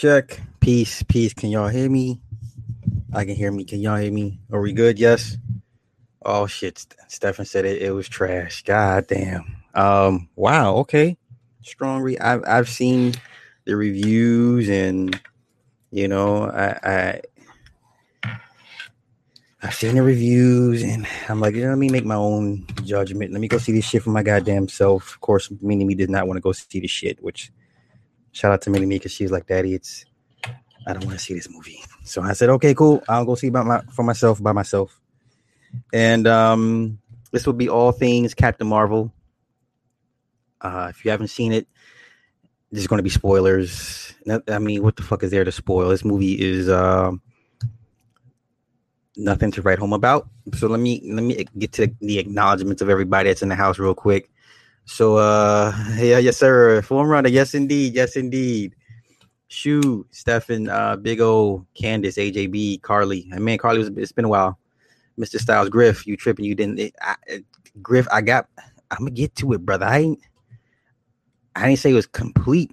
check. Peace, peace. Can y'all hear me? I can hear me. Can y'all hear me? Are we good? Yes. Oh shit. Stefan said it, it was trash. God damn. Um, wow, okay. Strong re I've I've seen the reviews and you know, I I I've seen the reviews and I'm like, you know, let me make my own judgment. Let me go see this shit for my goddamn self. Of course, Mini Me did not want to go see the shit, which shout out to Mini Me because she's like, Daddy, it's I don't want to see this movie. So I said, okay, cool. I'll go see about my for myself by myself. And um this will be all things Captain Marvel. Uh if you haven't seen it, there's going to be spoilers. I mean, what the fuck is there to spoil? This movie is um nothing to write home about. So let me let me get to the acknowledgments of everybody that's in the house real quick. So uh yeah, yes sir. Form runner, yes indeed, yes indeed. Shoe, Stefan, uh, Big O, Candace, AJB, Carly. I mean, Carly was it's been a while. Mr. Styles, Griff, you tripping? You didn't. It, I, Griff, I got. I'm gonna get to it, brother. I ain't. I didn't say it was complete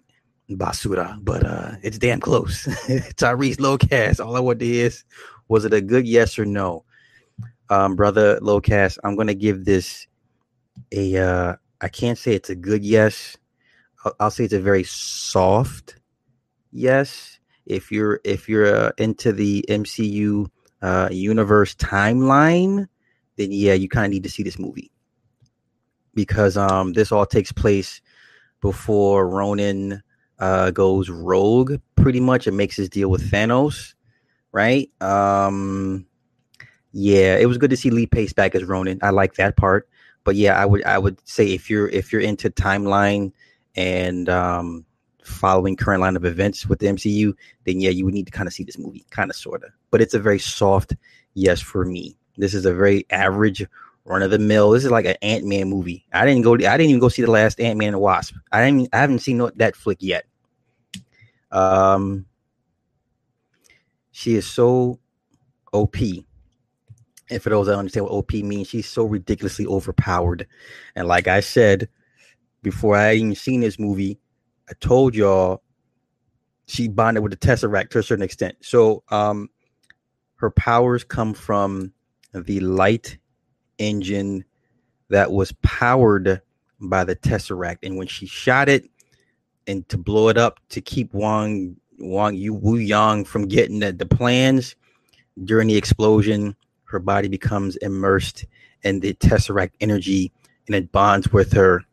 basura, but uh, it's damn close. Tyrese Lowcast. All I want to hear is, was it a good yes or no? Um, brother Lowcast, I'm gonna give this a. Uh, I can't say it's a good yes. I'll, I'll say it's a very soft yes. If you're if you're uh, into the mcu uh, universe timeline then yeah you kind of need to see this movie. Because um this all takes place before ronan uh goes rogue pretty much and makes his deal with thanos right? Um yeah it was good to see lee pace back as ronan i like that part but yeah i would i would say if you're if you're into timeline and um following current line of events with the MCU, then yeah, you would need to kind of see this movie, kind of sort of. But it's a very soft yes for me. This is a very average run of the mill. This is like an Ant Man movie. I didn't go. I didn't even go see the last Ant Man and Wasp. I didn't. I haven't seen that flick yet. Um, she is so OP. And for those that understand what OP means, she's so ridiculously overpowered. And like I said before, I even seen this movie. I told y'all she bonded with the Tesseract to a certain extent. So um her powers come from the light engine that was powered by the Tesseract. And when she shot it and to blow it up to keep Wang Wang Yu Wu Yang from getting the, the plans during the explosion, her body becomes immersed in the Tesseract energy and it bonds with her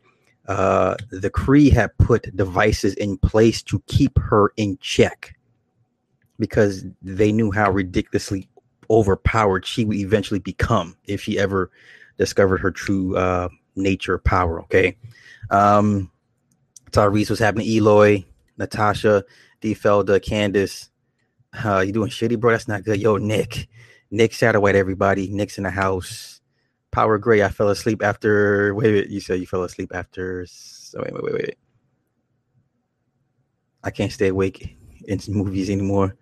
uh, the Kree have put devices in place to keep her in check because they knew how ridiculously overpowered she would eventually become if she ever discovered her true uh, nature power. Okay. Um, Tyrese was having Eloy, Natasha, D. Felda, Candace. Uh, you doing shitty, bro? That's not good. Yo, Nick. Nick Satterwhite, everybody. Nick's in the house. Power Gray. I fell asleep after. Wait, wait, you said you fell asleep after. So wait, wait, wait, wait. I can't stay awake in movies anymore.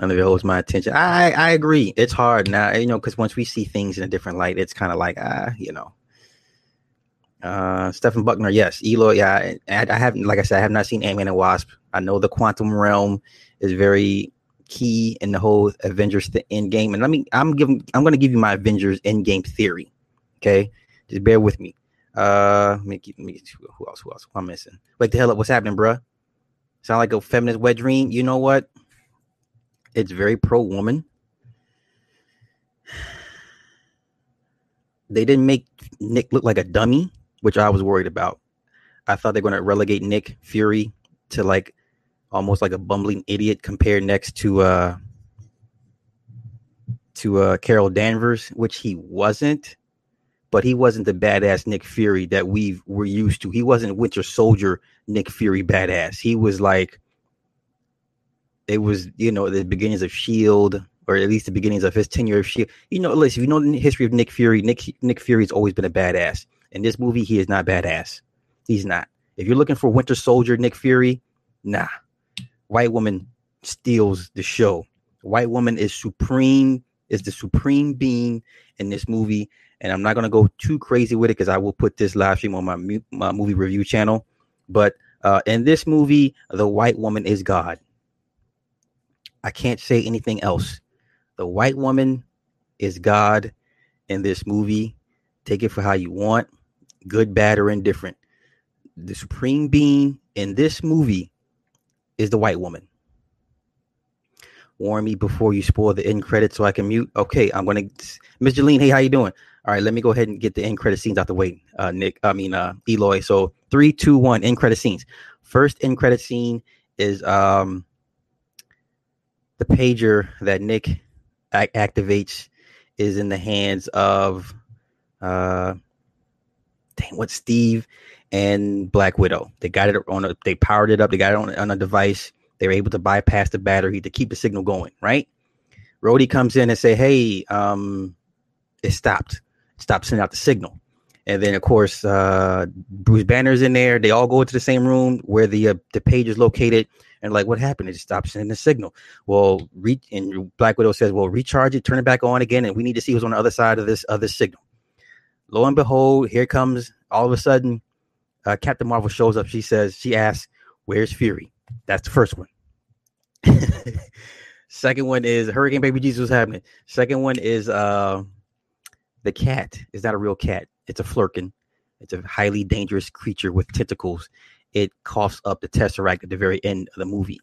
None of it holds my attention. I I agree. It's hard now, you know, because once we see things in a different light, it's kind of like ah, you know. Uh, Stephen Buckner, yes. Eloy, yeah. I, I haven't, like I said, I have not seen Ant Man and Wasp. I know the quantum realm is very key in the whole Avengers the end game. And let me, I'm giving, I'm going to give you my Avengers end game theory. Okay, just bear with me. Uh, let me keep, me who else? Who else? Who I'm missing? Wake the hell up! What's happening, bruh? Sound like a feminist wet dream? You know what? It's very pro woman. They didn't make Nick look like a dummy, which I was worried about. I thought they're going to relegate Nick Fury to like almost like a bumbling idiot compared next to uh to uh Carol Danvers, which he wasn't but he wasn't the badass Nick Fury that we were used to. He wasn't Winter Soldier Nick Fury badass. He was like it was, you know, the beginnings of Shield, or at least the beginnings of his tenure of Shield. You know, listen, you know the history of Nick Fury. Nick Nick Fury's always been a badass. In this movie, he is not badass. He's not. If you're looking for Winter Soldier Nick Fury, nah. White woman steals the show. White woman is supreme, is the supreme being in this movie and I'm not gonna go too crazy with it because I will put this live stream on my my movie review channel. But uh, in this movie, the white woman is God. I can't say anything else. The white woman is God in this movie. Take it for how you want, good, bad, or indifferent. The supreme being in this movie is the white woman. Warn me before you spoil the end credit so I can mute. Okay, I'm gonna Miss Jeline, hey, how you doing? All right, let me go ahead and get the end credit scenes out the way. Uh Nick, I mean uh Eloy. So three, two, one, end credit scenes. First end credit scene is um the pager that Nick a- activates is in the hands of uh dang what Steve and Black Widow. They got it on a they powered it up, they got it on, on a device. They were able to bypass the battery to keep the signal going, right? Rhodey comes in and say, Hey, um, it stopped. It stopped sending out the signal. And then of course uh Bruce Banner's in there. They all go into the same room where the uh, the page is located and like what happened? It stopped sending the signal. Well, re- and Black Widow says, Well, recharge it, turn it back on again, and we need to see what's on the other side of this other signal. Lo and behold, here comes all of a sudden uh, Captain Marvel shows up. She says, she asks, Where's Fury? That's the first one. Second one is Hurricane Baby Jesus was happening. Second one is uh the cat is not a real cat. It's a Flerken. It's a highly dangerous creature with tentacles. It coughs up the Tesseract at the very end of the movie.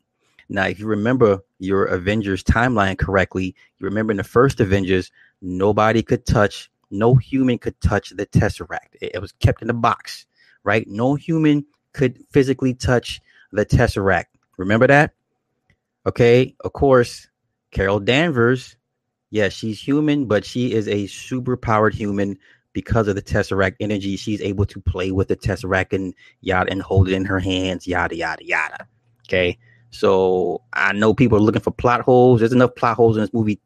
Now, if you remember your Avengers timeline correctly, you remember in the first Avengers, nobody could touch, no human could touch the Tesseract. It, it was kept in a box, right? No human could physically touch the Tesseract. Remember that? Okay, of course, Carol Danvers, yeah, she's human, but she is a super powered human because of the Tesseract energy. She's able to play with the Tesseract and yada and hold it in her hands, yada yada yada. Okay. So I know people are looking for plot holes. There's enough plot holes in this movie.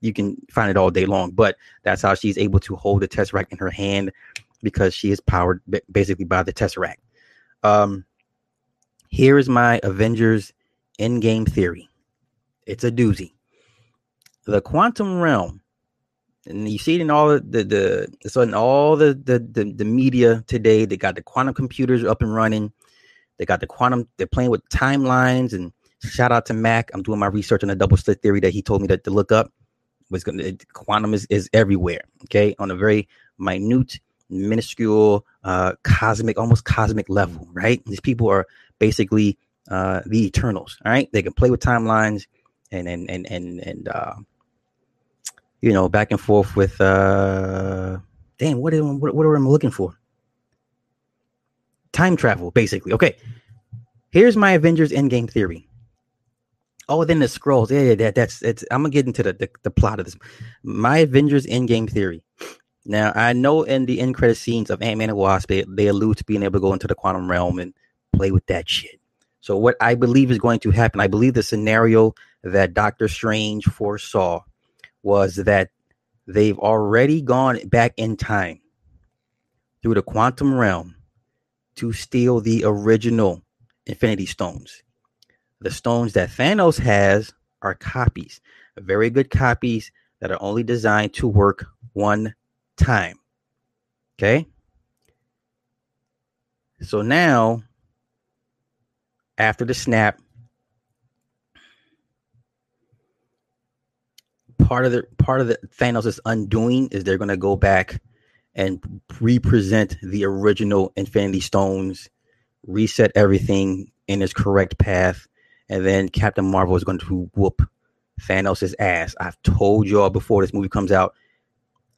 You can find it all day long, but that's how she's able to hold the Tesseract in her hand because she is powered basically by the Tesseract. Um, here is my Avengers Endgame theory. It's a doozy. The quantum realm, and you see it in all the the, it's in all the, the the the media today. They got the quantum computers up and running. They got the quantum. They're playing with timelines. And shout out to Mac. I'm doing my research on the double slit theory that he told me that to look up. Was going quantum is is everywhere. Okay, on a very minute, minuscule, uh, cosmic, almost cosmic level. Right. These people are basically uh, the Eternals. All right, they can play with timelines and and and and and uh, you know back and forth with. Uh, damn, what am what, what am I looking for? Time travel, basically. Okay, here's my Avengers Endgame theory. Oh, then the Skrulls. Yeah, yeah, that, that's it's. I'm gonna get into the, the the plot of this. My Avengers Endgame theory. Now, I know in the end credit scenes of Ant Man and Wasp, they, they allude to being able to go into the quantum realm and play with that shit. So what I believe is going to happen, I believe the scenario that Doctor Strange foresaw was that they've already gone back in time through the quantum realm to steal the original Infinity Stones. The stones that Thanos has are copies, very good copies that are only designed to work one time. Okay? So now after the snap, part of the part of the Thanos' is undoing is they're gonna go back and represent the original Infinity Stones, reset everything in its correct path, and then Captain Marvel is going to whoop Thanos' ass. I've told y'all before this movie comes out.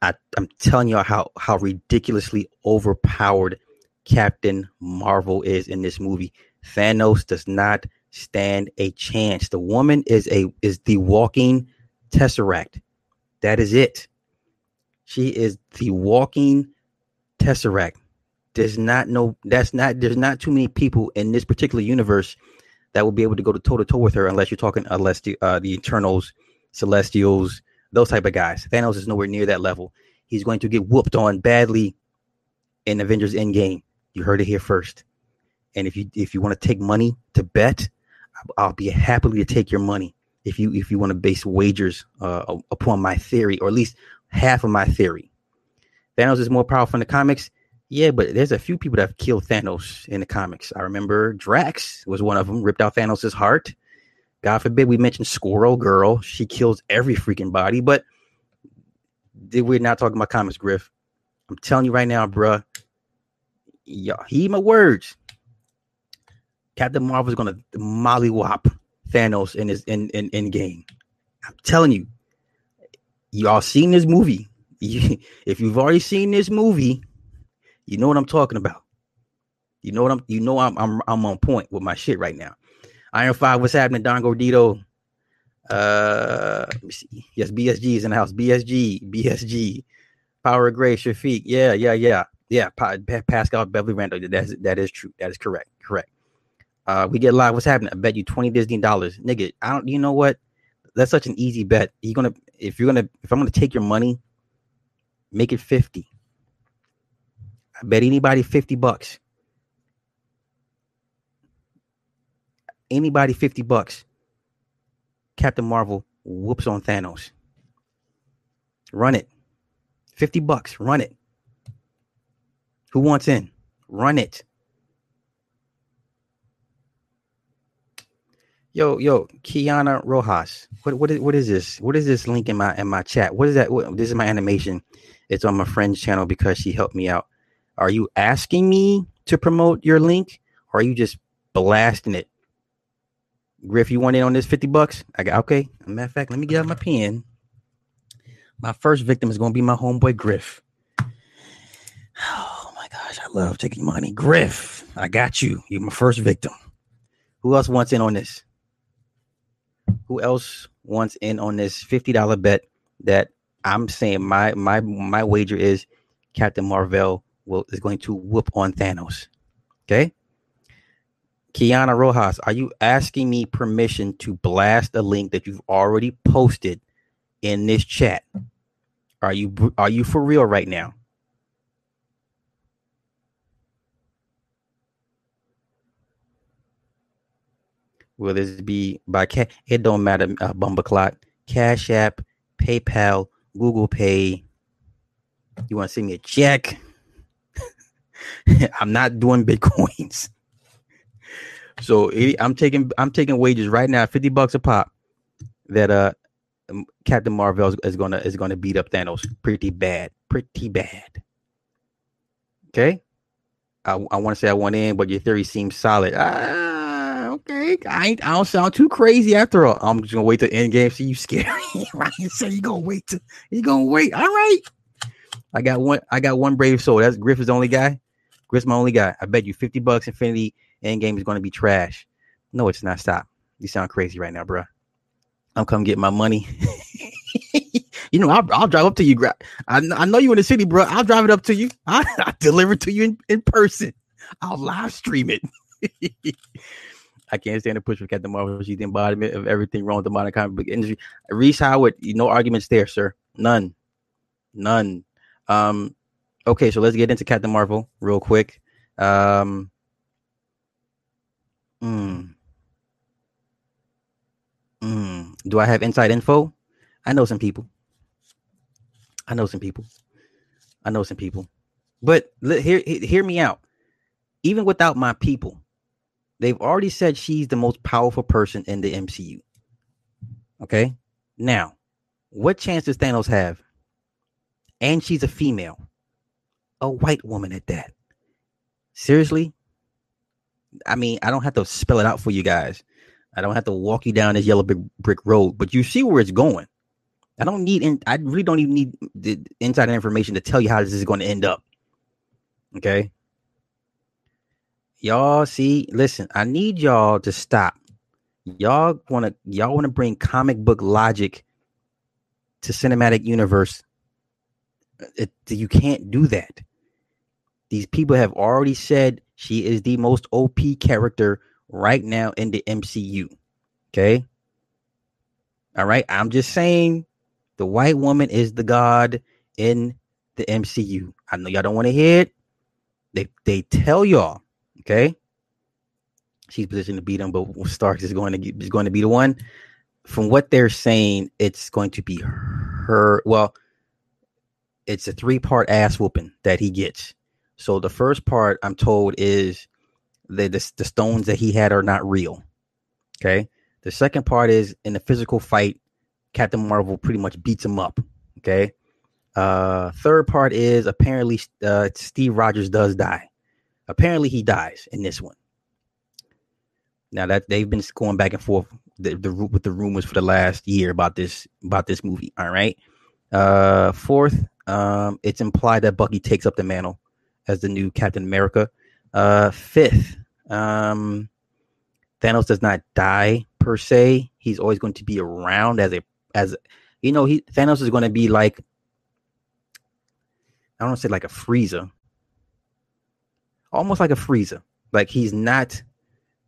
I, I'm telling y'all how how ridiculously overpowered Captain Marvel is in this movie. Thanos does not stand a chance. The woman is a is the walking tesseract. That is it. She is the walking tesseract. There's not no that's not there's not too many people in this particular universe that will be able to go to toe to toe with her unless you're talking unless the uh, the Eternals, Celestials, those type of guys. Thanos is nowhere near that level. He's going to get whooped on badly in Avengers Endgame. You heard it here first. And if you if you want to take money to bet, I'll be happily to take your money if you if you want to base wagers uh, upon my theory or at least half of my theory. Thanos is more powerful in the comics. Yeah, but there's a few people that have killed Thanos in the comics. I remember Drax was one of them, ripped out Thanos' heart. God forbid we mention Squirrel Girl. She kills every freaking body. But we're not talking about comics, Griff. I'm telling you right now, bruh. Y'all, heed my words. Captain Marvel's gonna mollywop Thanos in his in in, in game. I'm telling you, y'all seen this movie. if you've already seen this movie, you know what I'm talking about. You know what I'm. You know I'm I'm I'm on point with my shit right now. Iron Five, what's happening? Don Gordito. Uh, let me see. Yes, BSG is in the house. BSG, BSG, Power of Grace, Shafiq. Yeah, yeah, yeah, yeah. Pa- Pascal Beverly Randall. That is that is true. That is correct. Correct. Uh, we get live. What's happening? I bet you twenty Disney dollars, nigga. I don't. You know what? That's such an easy bet. You're gonna if you're gonna if I'm gonna take your money, make it fifty. I bet anybody fifty bucks. Anybody fifty bucks. Captain Marvel whoops on Thanos. Run it. 50 bucks. Run it. Who wants in? Run it. Yo, yo, Kiana Rojas. What what is what is this? What is this link in my in my chat? What is that? What, this is my animation. It's on my friend's channel because she helped me out. Are you asking me to promote your link or are you just blasting it? Griff, you want in on this 50 bucks? I got okay. matter of fact, let me get out my pen. My first victim is gonna be my homeboy Griff. Oh my gosh, I love taking money. Griff, I got you. You're my first victim. Who else wants in on this? Who else wants in on this $50 bet that I'm saying my my my wager is Captain Marvel will is going to whoop on Thanos. Okay. Kiana Rojas, are you asking me permission to blast a link that you've already posted in this chat? Are you are you for real right now? Will this be by cash? It don't matter, uh, Bumbleclot. Cash App, PayPal, Google Pay. You want to send me a check? I'm not doing bitcoins. So I'm taking I'm taking wages right now, fifty bucks a pop. That uh, um, Captain Marvel is gonna is gonna beat up Thanos pretty bad, pretty bad. Okay, I, I want to say I want in, but your theory seems solid. Ah, okay, I ain't, I don't sound too crazy after all. I'm just gonna wait to end game. See you scary. Ryan said you gonna wait to you gonna wait. All right. I got one. I got one brave soul. That's Griffith's only guy. Griff's my only guy. I bet you fifty bucks. Infinity Endgame is going to be trash. No, it's not. Stop. You sound crazy right now, bro. I'm come get my money. you know, I'll, I'll, drive up to you. I, I know you in the city, bro. I'll drive it up to you. I'll, I'll deliver it to you in, in person. I'll live stream it. I can't stand the push for Captain Marvel. She's the embodiment of everything wrong with the modern comic book industry. Reese Howard, no arguments there, sir. None. None. Um, okay, so let's get into Captain Marvel real quick. Um, Mm. Mm. Do I have inside info? I know some people. I know some people. I know some people. But hear hear me out. Even without my people, they've already said she's the most powerful person in the MCU. Okay? Now, what chance does Thanos have? And she's a female. A white woman at that. Seriously? I mean, I don't have to spell it out for you guys. I don't have to walk you down this yellow brick, brick road, but you see where it's going. I don't need, in, I really don't even need the inside information to tell you how this is going to end up. Okay. Y'all see, listen, I need y'all to stop. Y'all want to, y'all want to bring comic book logic to cinematic universe. It, you can't do that. These people have already said she is the most OP character right now in the MCU. Okay. All right. I'm just saying the white woman is the god in the MCU. I know y'all don't want to hear it. They they tell y'all, okay? She's positioned to beat him, but Stark is going to is going to be the one. From what they're saying, it's going to be her. Well, it's a three part ass whooping that he gets. So the first part I'm told is that the, the stones that he had are not real. Okay. The second part is in the physical fight, Captain Marvel pretty much beats him up. Okay. Uh, third part is apparently uh, Steve Rogers does die. Apparently, he dies in this one. Now that they've been going back and forth the, the with the rumors for the last year about this about this movie. All right. Uh, fourth, um, it's implied that Bucky takes up the mantle as the new Captain America. Uh, fifth, um, Thanos does not die per se. He's always going to be around as a as you know. He Thanos is going to be like I don't want to say like a Frieza, almost like a Frieza. Like he's not,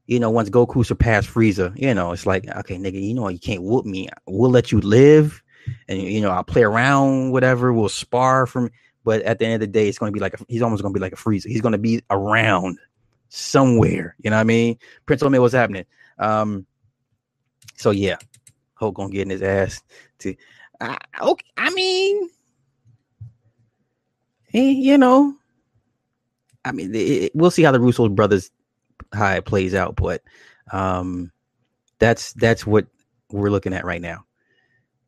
you know, once Goku surpassed Frieza, you know, it's like okay, nigga, you know, you can't whoop me. We'll let you live, and you know, I'll play around, whatever. We'll spar from, but at the end of the day, it's going to be like a, he's almost going to be like a Frieza. He's going to be around somewhere. You know what I mean? Prince Omid, what's happening? Um, so yeah, Hulk gonna get in his ass to. Uh, okay, I mean, eh, you know, I mean, it, we'll see how the Russo brothers how it plays out, but um, that's that's what we're looking at right now.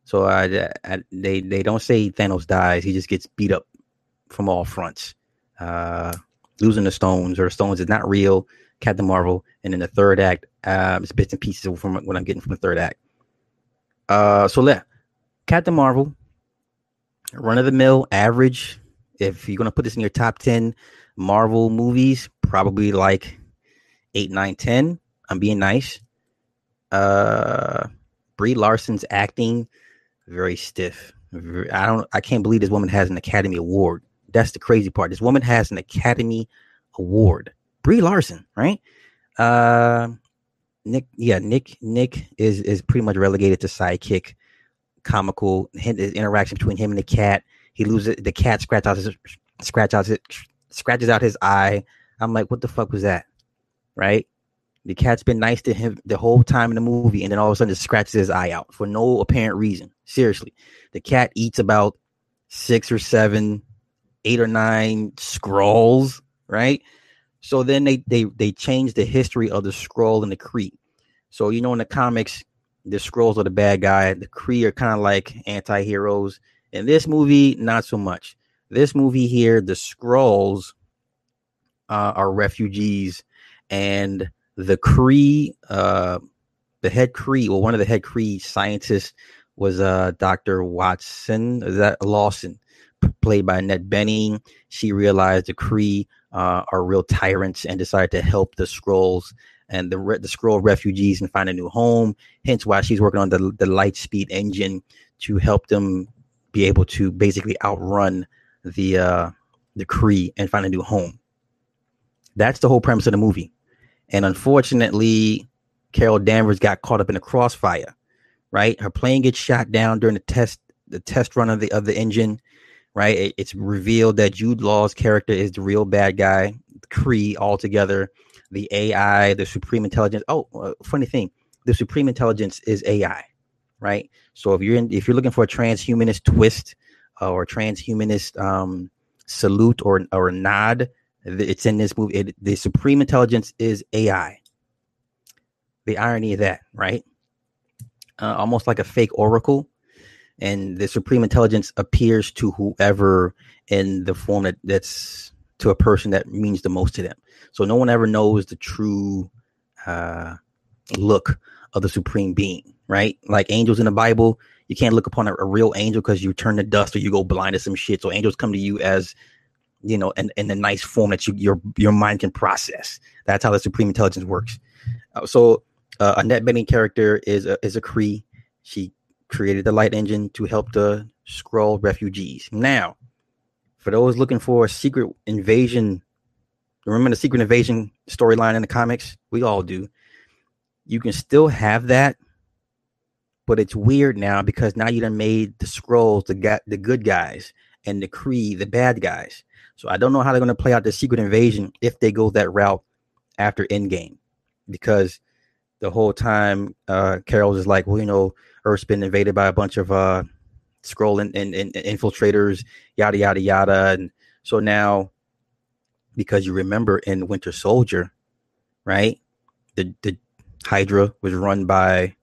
So I, I, they they don't say Thanos dies; he just gets beat up from all fronts. Uh, losing the stones or the stones is not real. Captain Marvel, and then the third act, uh, it's bits and pieces from what I'm getting from the third act. Uh, so let Captain Marvel, run of the mill, average. If you're gonna put this in your top ten Marvel movies, probably like eight, nine, ten. I'm being nice. Uh, Brie Larson's acting very stiff. I don't. I can't believe this woman has an Academy Award. That's the crazy part. This woman has an Academy Award. Brie Larson, right? Uh, Nick, yeah, Nick, Nick is is pretty much relegated to sidekick, comical. His interaction between him and the cat. He loses the cat scratch out his scratch out his scratches out his eye. I'm like, what the fuck was that? Right? The cat's been nice to him the whole time in the movie, and then all of a sudden, it scratches his eye out for no apparent reason. Seriously, the cat eats about six or seven, eight or nine Skrulls, right? So then they they they changed the history of the Skrull and the Kree. So you know in the comics, the Skrulls are the bad guy. The Kree are kind of like anti-heroes. In this movie, not so much. This movie here, the Skrulls uh, are refugees, and the Kree, uh, the head Kree, well, one of the head Kree scientists was uh, Dr. Watson. Is that Lawson, played by Annette Bening? She realized the Kree uh, are real tyrants and decided to help the Skrulls and the the Skrull refugees and find a new home. Hence why she's working on the the light speed engine to help them be able to basically outrun the uh, the Kree and find a new home. That's the whole premise of the movie. And unfortunately, Carol Danvers got caught up in a crossfire. Right, her plane gets shot down during the test the test run of the of the engine right? It, it's revealed that Jude Law's character is the real bad guy, Kree altogether. The AI, the supreme intelligence. Oh, uh, funny thing, the supreme intelligence is AI, right? So if you're in, if you're looking for a transhumanist twist uh, or transhumanist um, salute or or nod, it's in this movie. It, the supreme intelligence is AI. The irony of that, right? Uh, almost like a fake oracle and the supreme intelligence appears to whoever in the form that that's to a person that means the most to them. So no one ever knows the true uh, look of the supreme being, right? Like angels in the Bible, you can't look upon a, a real angel because you turn to dust or you go blind to some shit. So angels come to you as you know, in, in a nice form that you, your your mind can process. That's how the supreme intelligence works. Uh, so uh, Annette Bening character is a, is a Kree. She created the light engine to help the Skrull refugees. Now, for those looking for a secret invasion, remember the secret invasion storyline in the comics? We all do. You can still have that, but it's weird now because now you done made the Skrulls the ga- the good guys and the Kree the bad guys. So I don't know how they're going to play out the secret invasion if they go that route after Endgame, because the whole time uh Carol's is like, well, you know, Earth's been invaded by a bunch of uh Skrull and, and, and infiltrators, yada yada yada. And so now because you remember in Winter Soldier, right? The the Hydra was run by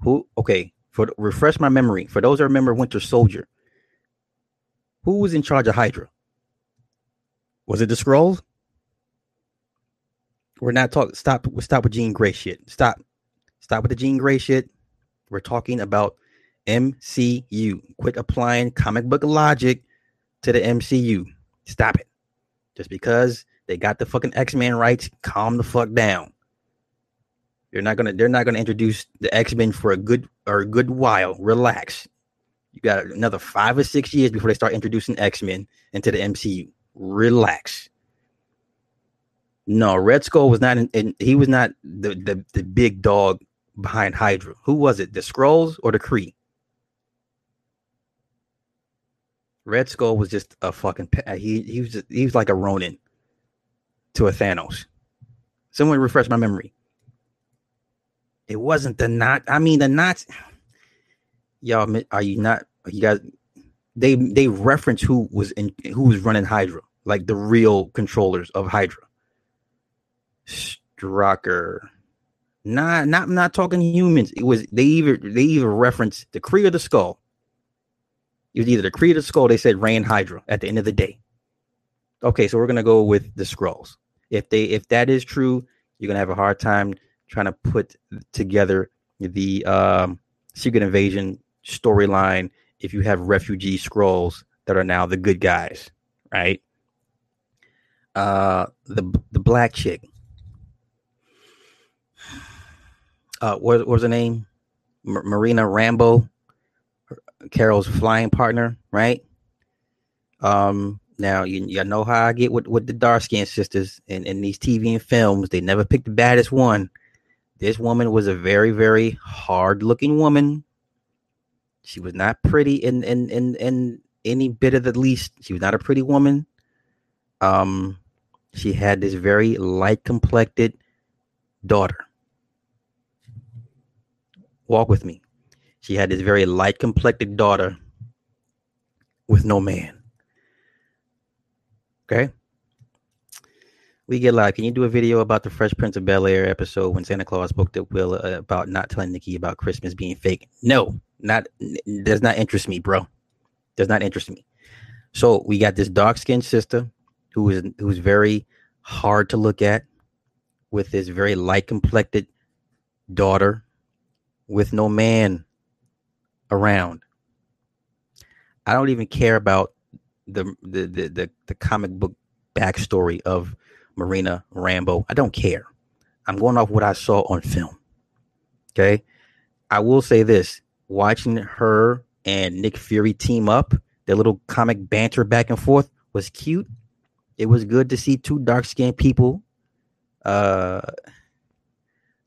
Who? Okay, for refresh my memory. For those that remember Winter Soldier, who was in charge of Hydra? Was it the Skrulls? We're not talking. Stop. Stop with Jean Grey shit. Stop. Stop with the Jean Grey shit. We're talking about MCU. Quit applying comic book logic to the MCU. Stop it. Just because they got the fucking X Men rights, calm the fuck down. They're not gonna. They're not gonna introduce the X Men for a good or a good while. Relax. You got another five or six years before they start introducing X Men into the MCU. Relax. No, Red Skull was not in, in, he was not the, the the big dog behind Hydra. Who was it? The Skrulls or the Kree? Red Skull was just a fucking he he was just, he was like a Ronan to a Thanos. Someone refresh my memory. It wasn't the not. I mean the not. Y'all, are you not? Are you guys? They they reference who was in who was running Hydra, like the real controllers of Hydra. Strucker. Not not not talking humans. It was they either they either reference the Kree or the Skull. It was either the Kree or the Skull. They said ran Hydra at the end of the day. Okay, so we're gonna go with the Skrulls. If they if that is true, you're gonna have a hard time trying to put together the um, Secret Invasion storyline if you have refugee Skrulls that are now the good guys, right? Uh, the the black chick uh, what, what was her name? M- Marina Rambeau, Carol's flying partner, right? Um, now you, you know how I get with, with the dark skinned sisters in, in these TV and films. They never pick the baddest one. This woman was a very, very hard looking woman. She was not pretty in in in in any bit of the least. She was not a pretty woman. Um, she had this very light complected daughter walk with me. She had this very light complected daughter with no man. Okay. We get live. Can you do a video about the Fresh Prince of Bel Air episode when Santa Claus spoke to Will about not telling Nikki about Christmas being fake? No, not does not interest me, bro. Does not interest me. So we got this dark skinned sister who is who's very hard to look at, with this very light complected daughter with no man around. I don't even care about the the the the, the comic book backstory of Marina Rambeau. I don't care. I'm going off what I saw on film. Okay. I will say this watching her and Nick Fury team up, their little comic banter back and forth was cute. It was good to see two dark skinned people uh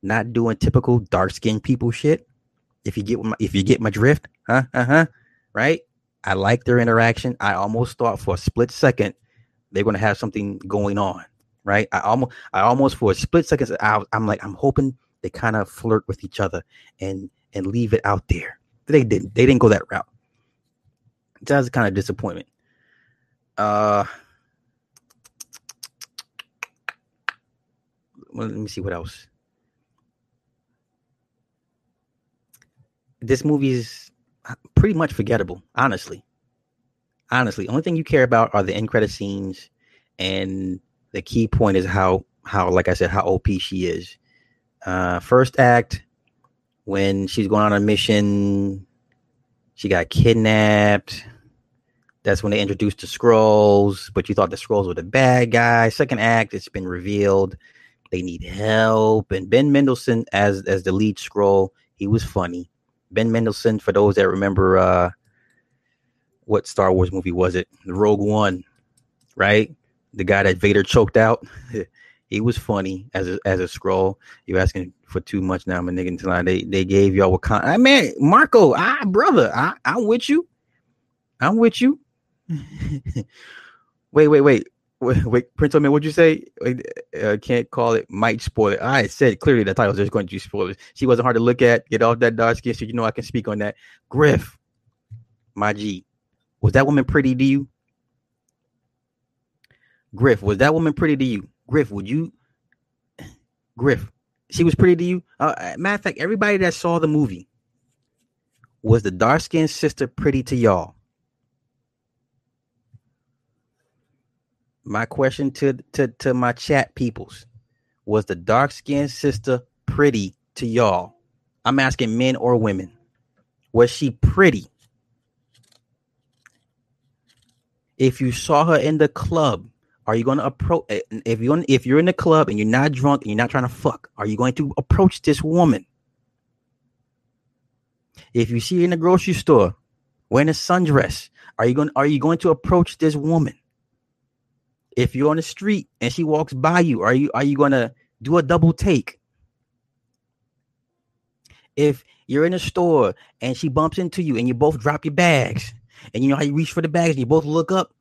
not doing typical dark skinned people shit. If you get my, if you get my drift, huh? Uh huh. Right. I like their interaction. I almost thought for a split second they're going to have something going on. Right. I almost I almost for a split second I, I'm like I'm hoping they kind of flirt with each other and and leave it out there. They didn't. They didn't go that route. That's a kind of disappointment. Uh. Well, let me see what else. This movie is pretty much forgettable, honestly. Honestly, only thing you care about are the end credit scenes, and the key point is how how like I said how OP she is. Uh, first act when she's going on a mission, she got kidnapped. That's when they introduced the Skrulls, but you thought the Skrulls were the bad guy. Second act, it's been revealed they need help, and Ben Mendelsohn as as the lead Skrull, he was funny. Ben Mendelsohn, for those that remember, uh, what Star Wars movie was it? Rogue One, right? The guy that Vader choked out. he was funny as a, as a Skrull. You're asking for too much now, my nigga. Tonight they they gave y'all what kind? I mean, Marco, ah, brother, I I'm with you. I'm with you. wait, wait, wait. Wait, Prince man, what'd you say? Uh, can't call it, might spoil it. I said clearly the title is just going to be spoilers. She wasn't hard to look at. Get off that dark skin, so you know I can speak on that. Griff, my G, was that woman pretty to you? Griff, was that woman pretty to you? Griff, would you? Griff, she was pretty to you. Uh, matter of fact, everybody that saw the movie, Was the dark skinned sister pretty to y'all? My question to, to, to my chat peoples was the dark skinned sister pretty to y'all? I'm asking men or women. Was she pretty? If you saw her in the club, are you going to approach? Eh, if you're if you're in the club and you're not drunk and you're not trying to fuck, are you going to approach this woman? If you see her in the grocery store wearing a sundress, are you going are you going to approach this woman? If you're on the street and she walks by you, are you are you to do a double take? If you're in a store and she bumps into you and you both drop your bags and you know how you reach for the bags and you both look up,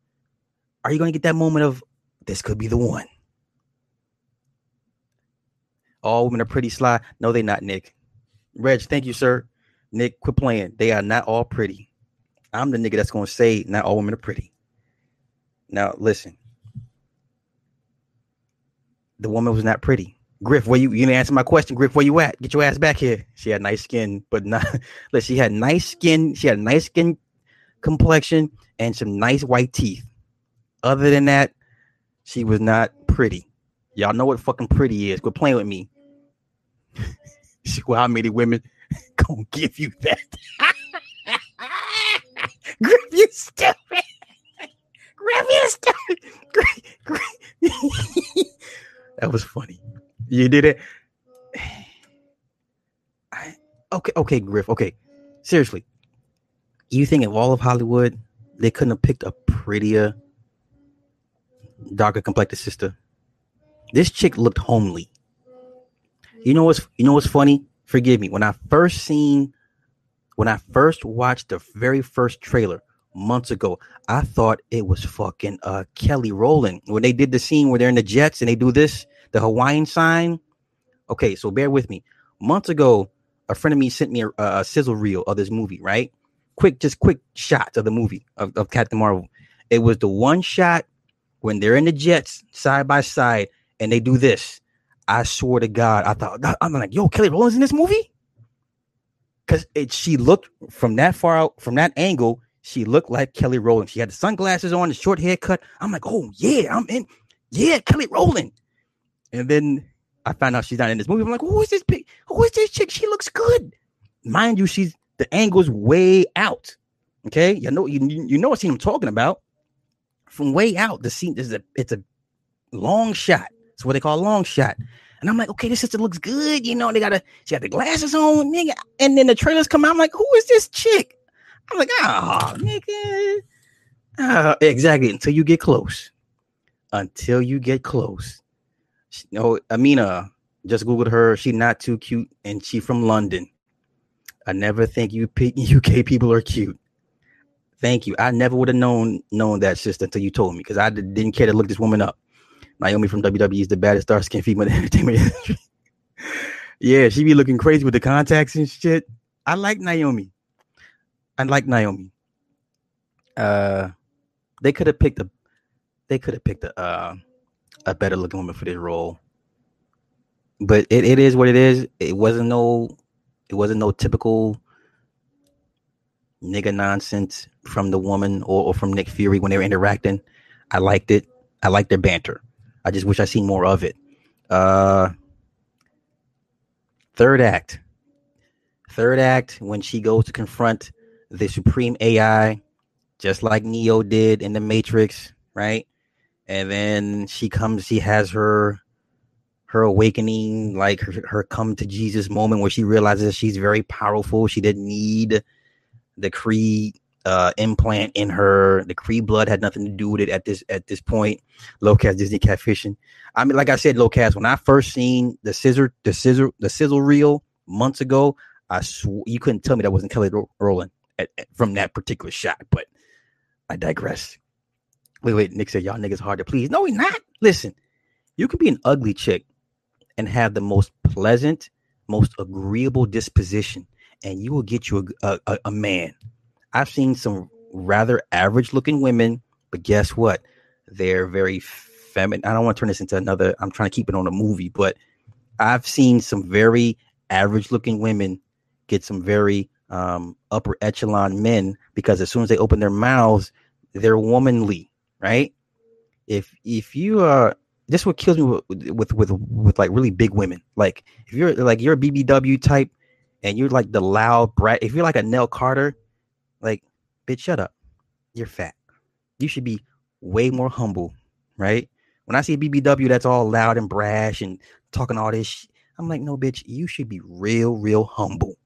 are you to get that moment of this could be the one? All women are pretty sly. No, they're not, Nick. Reg, thank you, sir. Nick, quit playing. They are not all pretty. I'm the nigga that's to say not all women are pretty. Now, listen. The woman was not pretty. Griff, where you you didn't answer my question. Griff, where you at? Get your ass back here. She had nice skin, but not. Listen, she had nice skin. She had nice skin complexion and some nice white teeth. Other than that, she was not pretty. Y'all know what fucking pretty is. Quit playing with me. well, how many women gonna give you that? Griff, you stupid. Griff, you stupid. Griff, Griff. That was funny. You did it. I, okay, okay, Griff. Okay, seriously. You think of all of Hollywood, they couldn't have picked a prettier, darker complected sister? This chick looked homely. You know what's you know what's funny? Forgive me. When I first seen, when I first watched the very first trailer months ago, I thought it was fucking uh Kelly Rowland when they did the scene where they're in the jets and they do this the Hawaiian sign. Okay, so bear with me. Months ago, a friend of me sent me a, a sizzle reel of this movie, right? Quick, just quick shots of the movie of, of Captain Marvel. It was the one shot when they're in the jets side by side and they do this. I swear to God, I thought I'm like, yo, Kelly Rowland's in this movie? Because it she looked from that far out, from that angle, she looked like Kelly Rowland. She had the sunglasses on, the short haircut. I'm like, oh yeah, I'm in. Yeah, Kelly Rowland. And then I found out she's not in this movie. I'm like, who is this big? Who is this chick? She looks good. Mind you, she's the angle's way out. Okay, you know, you you know what scene I'm talking about. From way out, the scene is a it's a long shot. It's what they call a long shot. And I'm like, okay, this sister looks good. You know, they got a she got the glasses on, nigga. And then the trailers come out. I'm like, who is this chick? I'm like, oh, nigga. Uh, exactly. Until you get close. Until you get close. No, Amina just googled her. She not too cute, and she from London. I never think you UK people are cute. Thank you. I never would have known known that sister until you told me because I didn't care to look this woman up. Naomi from WWE is the baddest dark skin female in entertainment industry. yeah, she be looking crazy with the contacts and shit. I like Naomi. I like Naomi. Uh, they could have picked a. They could have picked a. Uh, a better looking woman for this role. But it, it is what it is. It wasn't no it wasn't no typical nigga nonsense from the woman or, or from Nick Fury when they were interacting. I liked it. I liked their banter. I just wish I seen more of it. Uh third act. Third act when she goes to confront the supreme AI, just like Neo did in the Matrix, right? And then she comes she has her her awakening like her, her come to jesus moment where she realizes she's very powerful. She didn't need the Kree uh, implant in her. The Kree blood had nothing to do with it at this at this point. Locast disney catfishing. I mean like i said locast when i first seen the scissor the scissor the sizzle reel months ago i sw- you couldn't tell me that wasn't kelly rowland from that particular shot but i digress Wait, wait. Nick said y'all niggas hard to please. No, we not. Listen, you can be an ugly chick and have the most pleasant, most agreeable disposition, and you will get you a, a, a man. I've seen some rather average looking women, but guess what? They're very feminine. I don't want to turn this into another. I'm trying to keep it on a movie, but I've seen some very average looking women get some very um, upper echelon men because as soon as they open their mouths, they're womanly, right? If if you uh this what kills me with, with with with like really big women. Like if you're like you're a BBW type and you're like the loud brat, if you're like a Nell Carter, like bitch, shut up. You're fat. You should be way more humble, right? When I see BBW that's all loud and brash and talking all this, sh- I'm like, no, bitch, you should be real, real humble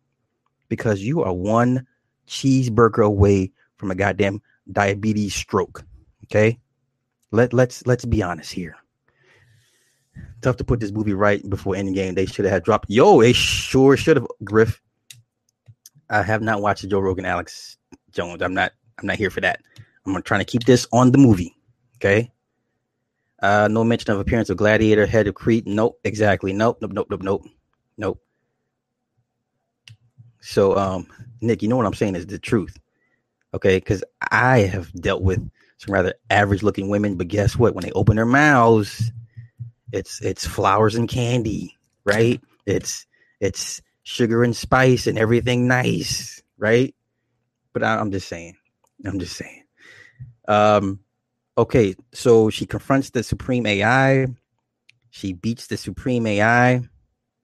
because you are one cheeseburger away from a goddamn diabetes stroke. Okay, let let's let's be honest here. Tough to put this movie right before Endgame. They should have had dropped. Yo, they sure should have. Griff, I have not watched Joe Rogan Alex Jones. I'm not. I'm not here for that. I'm trying to keep this on the movie. Okay. Uh, no mention of appearance of Gladiator, head of Crete. Nope. Exactly. Nope. Nope. Nope. Nope. Nope. Nope. So, um, Nick, you know what I'm saying is the truth. Okay, because I have dealt with some rather average looking women, but guess what? When they open their mouths, it's it's flowers and candy, right? It's it's sugar and spice and everything nice, right? But I, I'm just saying, I'm just saying. Um, okay, so she confronts the supreme AI. She beats the supreme AI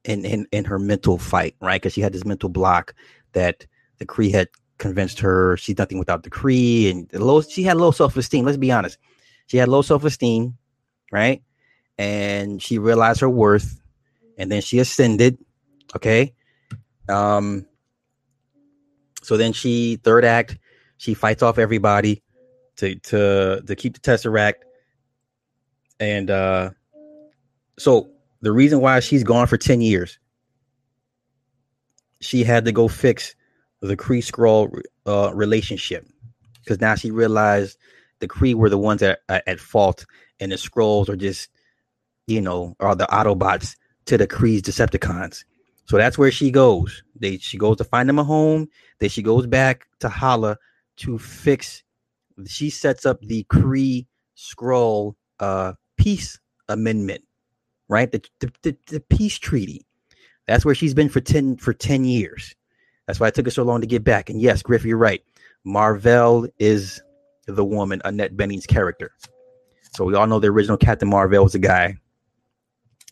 in in in her mental fight, right? Because she had this mental block that the Kree had convinced her she's nothing without the Kree, and low. She had low self esteem. Let's be honest. She had low self esteem, right? And she realized her worth, and then she ascended. Okay. Um. So then she third act, she fights off everybody to to to keep the tesseract, and uh, so the reason why she's gone for 10 years, she had to go fix the Kree Skrull uh, relationship because now she realized the Kree were the ones that at fault, and the Skrulls are just, you know, are the Autobots to the Kree's Decepticons. So that's where she goes. They she goes to find them a home. Then she goes back to Hala to fix. She sets up the Kree Skrull uh, peace amendment right? The, the, the, the, peace treaty. That's where she's been for 10 for 10 years. That's why it took us so long to get back. And yes, Griff, you're right. Mar-Vell is the woman, Annette Bening's character. So we all know the original Captain Mar-Vell was a guy.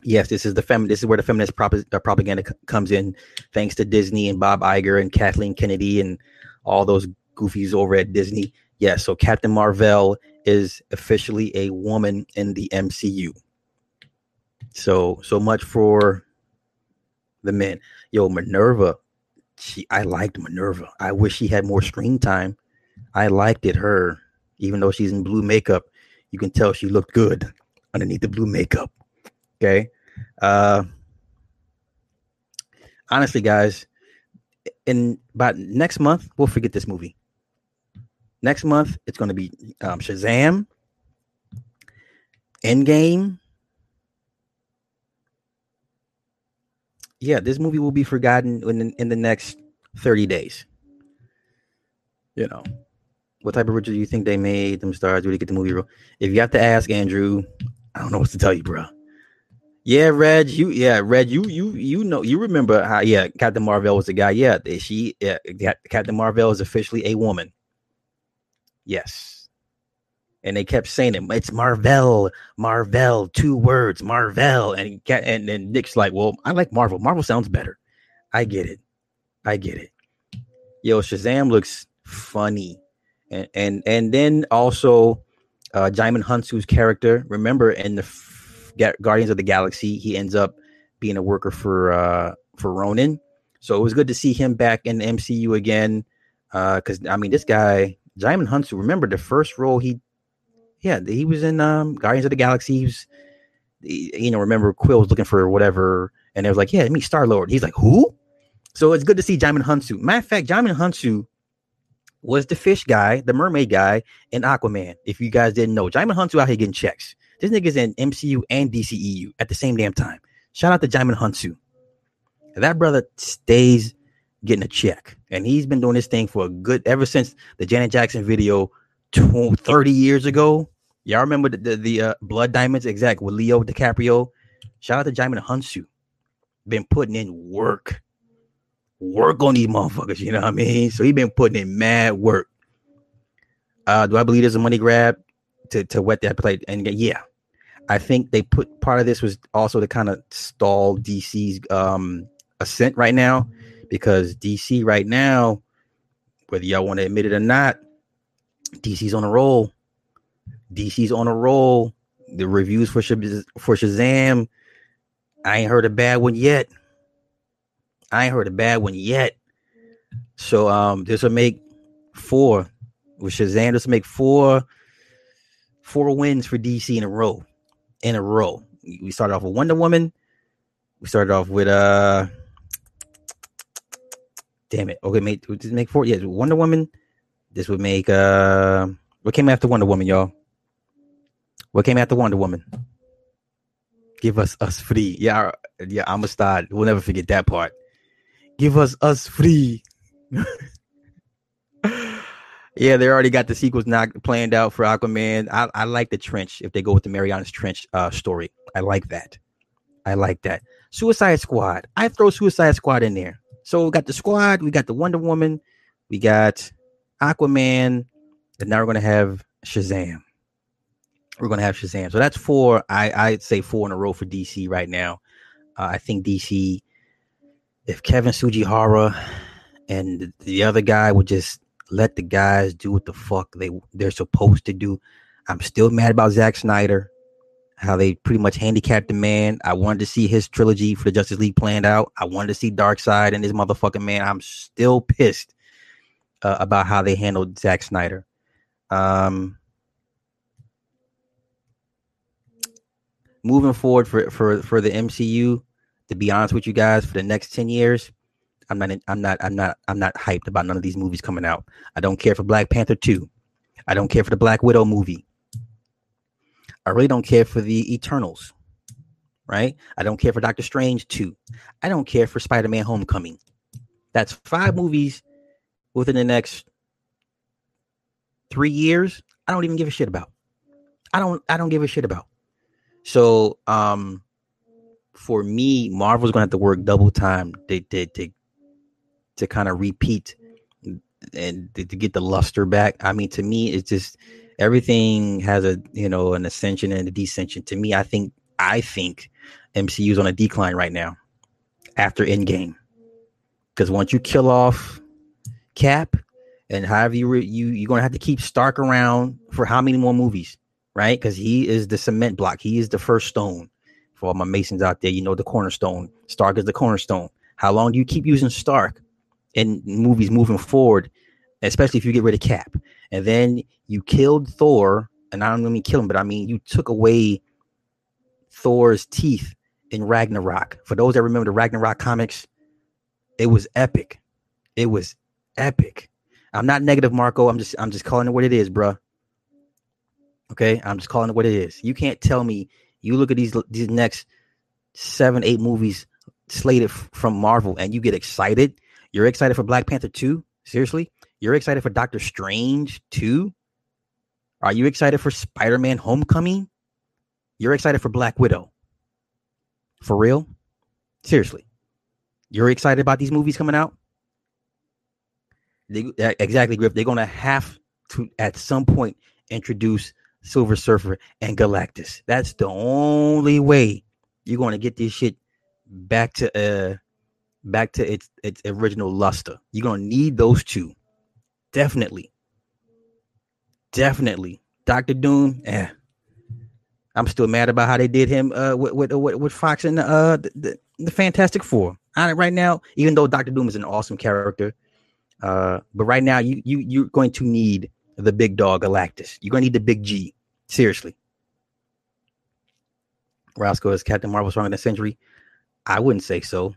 Yes, this is the fem. This is where the feminist prop- uh, propaganda c- comes in, thanks to Disney and Bob Iger and Kathleen Kennedy and all those goofies over at Disney. Yes, so Captain Mar-Vell is officially a woman in the MCU. So so much for the men. Yo, Minerva, she I liked Minerva. I wish she had more screen time. I liked it her, even though she's in blue makeup. You can tell she looked good underneath the blue makeup. Okay. Uh honestly, guys, in about next month, we'll forget this movie. Next month, it's going to be um, Shazam, Endgame, yeah, this movie will be forgotten in in the next 30 days. You know, what type of Richard do you think they made them stars? They get the movie? Real? If you have to ask Andrew, I don't know what to tell you, bro. Yeah, Reg, you yeah, Reg, you you you know you remember how yeah, Captain Mar-Vell was the guy. Yeah, she yeah, Captain Mar-Vell is officially a woman. Yes and they kept saying it. It's Mar-Vell, Mar-Vell, two words, Mar-Vell, and and then Nick's like, well, I like Marvel. Marvel sounds better. I get it. I get it. Yo, Shazam looks funny, and and and then also, uh, Djimon Hounsou's character. Remember in the F- Guardians of the Galaxy, he ends up being a worker for uh for Ronan. So it was good to see him back in the MCU again. Uh, because I mean, this guy, Djimon Hounsou. Remember the first role he yeah, he was in um, Guardians of the Galaxy. He was, you know, remember Quill was looking for whatever, and it was like, yeah, me Star Lord. He's like, who? So it's good to see Djimon Hounsou. Matter of fact, Djimon Hounsou was the fish guy, the mermaid guy in Aquaman. If you guys didn't know, Djimon Hounsou out here getting checks. This nigga's in MCU and DCEU at the same damn time. Shout out to Djimon Hounsou. That brother stays getting a check, and he's been doing this thing for a good ever since the Janet Jackson video 30 years ago. Y'all remember the the, the uh, Blood Diamonds exact with Leo DiCaprio? Shout out to Djimon Hounsou. Been putting in work. work on these motherfuckers. You know what I mean? So he been putting in mad work. Uh, do I believe there's a money grab to to wet that plate? And yeah, I think they put part of this was also to kind of stall DC's um ascent right now because DC right now, whether y'all want to admit it or not, DC's on a roll. DC's on a roll. The reviews for for Shazam, I ain't heard a bad one yet. I ain't heard a bad one yet. So um, this will make four with Shazam. This will make four four wins for DC in a row. In a row. We started off with Wonder Woman. We started off with uh damn it. Okay, make make four. Yeah, Wonder Woman. This would make uh what came after Wonder Woman, y'all? What came after Wonder Woman? Give us us free. Yeah, yeah, I'm a star. We'll never forget that part. Give us us free. yeah, they already got the sequels not planned out for Aquaman. I, I like the trench if they go with the Marianas Trench uh, story. I like that. I like that. Suicide Squad. I throw Suicide Squad in there. So we got the squad, we got the Wonder Woman, we got Aquaman, and now we're gonna have Shazam. We're gonna have Shazam. So that's four. I I'd say four in a row for DC right now. Uh, I think DC, if Kevin Tsujihara and the other guy would just let the guys do what the fuck they they're supposed to do. I'm still mad about Zack Snyder how they pretty much handicapped the man. I wanted to see his trilogy for the Justice League planned out. I wanted to see Darkseid and his motherfucking man. I'm still pissed uh, about how they handled Zack Snyder. Um, moving forward for for for the MCU, to be honest with you guys, for the next ten years, I'm not I'm not I'm not I'm not hyped about none of these movies coming out. I don't care for Black Panther two. I don't care for the Black Widow movie. I really don't care for the Eternals, right? I don't care for Doctor Strange 2. I don't care for Spider Man Homecoming. That's five movies within the next three years. I don't even give a shit about. I don't I don't give a shit about. So um for me, Marvel's gonna have to work double time to to to, to kind of repeat and to, to get the luster back. I mean, to me, it's just everything has a you know an ascension and a descension. To me, I think I think MCU's on a decline right now after Endgame, because once you kill off Cap and however you re, you you're gonna have to keep Stark around for how many more movies, right? Because he is the cement block. He is the first stone for all my Masons out there. You know the cornerstone. Stark is the cornerstone. How long do you keep using Stark in movies moving forward? Especially if you get rid of Cap and then you killed Thor, and I don't mean kill him, but I mean you took away Thor's teeth in Ragnarok. For those that remember the Ragnarok comics, it was epic. It was epic. I'm not negative, Marco. I'm just I'm just calling it what it is, bruh. Okay, I'm just calling it what it is. You can't tell me you look at these these next seven, eight movies slated f- from Marvel and you get excited. You're excited for Black Panther 2? Seriously? You're excited for Doctor Strange 2? Are you excited for Spider Man Homecoming? You're excited for Black Widow? For real? Seriously. You're excited about these movies coming out? They, exactly, Griff. They're to have to, at some point, introduce Silver Surfer and Galactus. That's the only way you're to get this shit back to uh back to its its original luster. You're to need those two. Definitely. Definitely. Doctor Doom, eh. I'm still mad about how they did him uh with with, with, with Fox and uh the, the, the Fantastic Four. On it right now, even though Doctor Doom is an awesome character, uh, but right now you you you're going to need the big dog Galactus. You're gonna need the big G. Seriously. Roscoe is Captain Marvel stronger than Sentry. I wouldn't say so,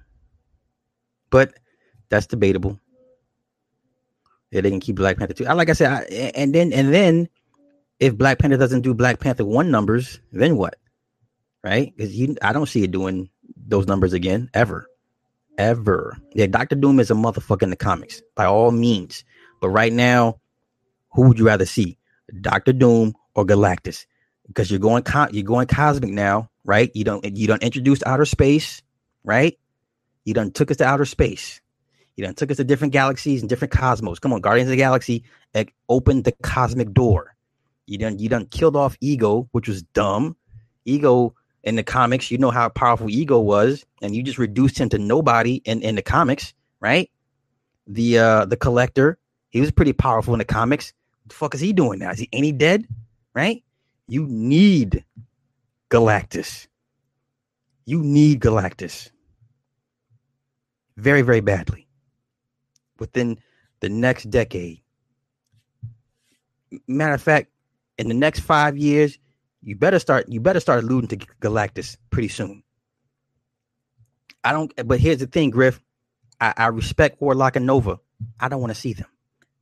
but that's debatable. Yeah, they can keep Black Panther too. I Like I said, I, and then and then if Black Panther doesn't do Black Panther one numbers, then what? Right? Because you, I don't see it doing those numbers again ever, ever. Yeah, Doctor Doom is a motherfucker in the comics by all means, but right now, who would you rather see, Doctor Doom or Galactus? Because you're going co- you're going cosmic now, right? You don't you don't introduce outer space, right? You done took us to outer space. You done took us to different galaxies and different cosmos. Come on, Guardians of the Galaxy opened the cosmic door. You done you done killed off Ego, which was dumb. Ego in the comics, you know how powerful Ego was, and you just reduced him to nobody in, in the comics, right? The uh the collector, he was pretty powerful in the comics. What the fuck is he doing now? Is he he dead? Right? You need Galactus. You need Galactus very, very badly within the next decade. Matter of fact, in the next five years, you better start you better start alluding to Galactus pretty soon. I don't but here's the thing, Griff. I, I respect Warlock and Nova. I don't want to see them.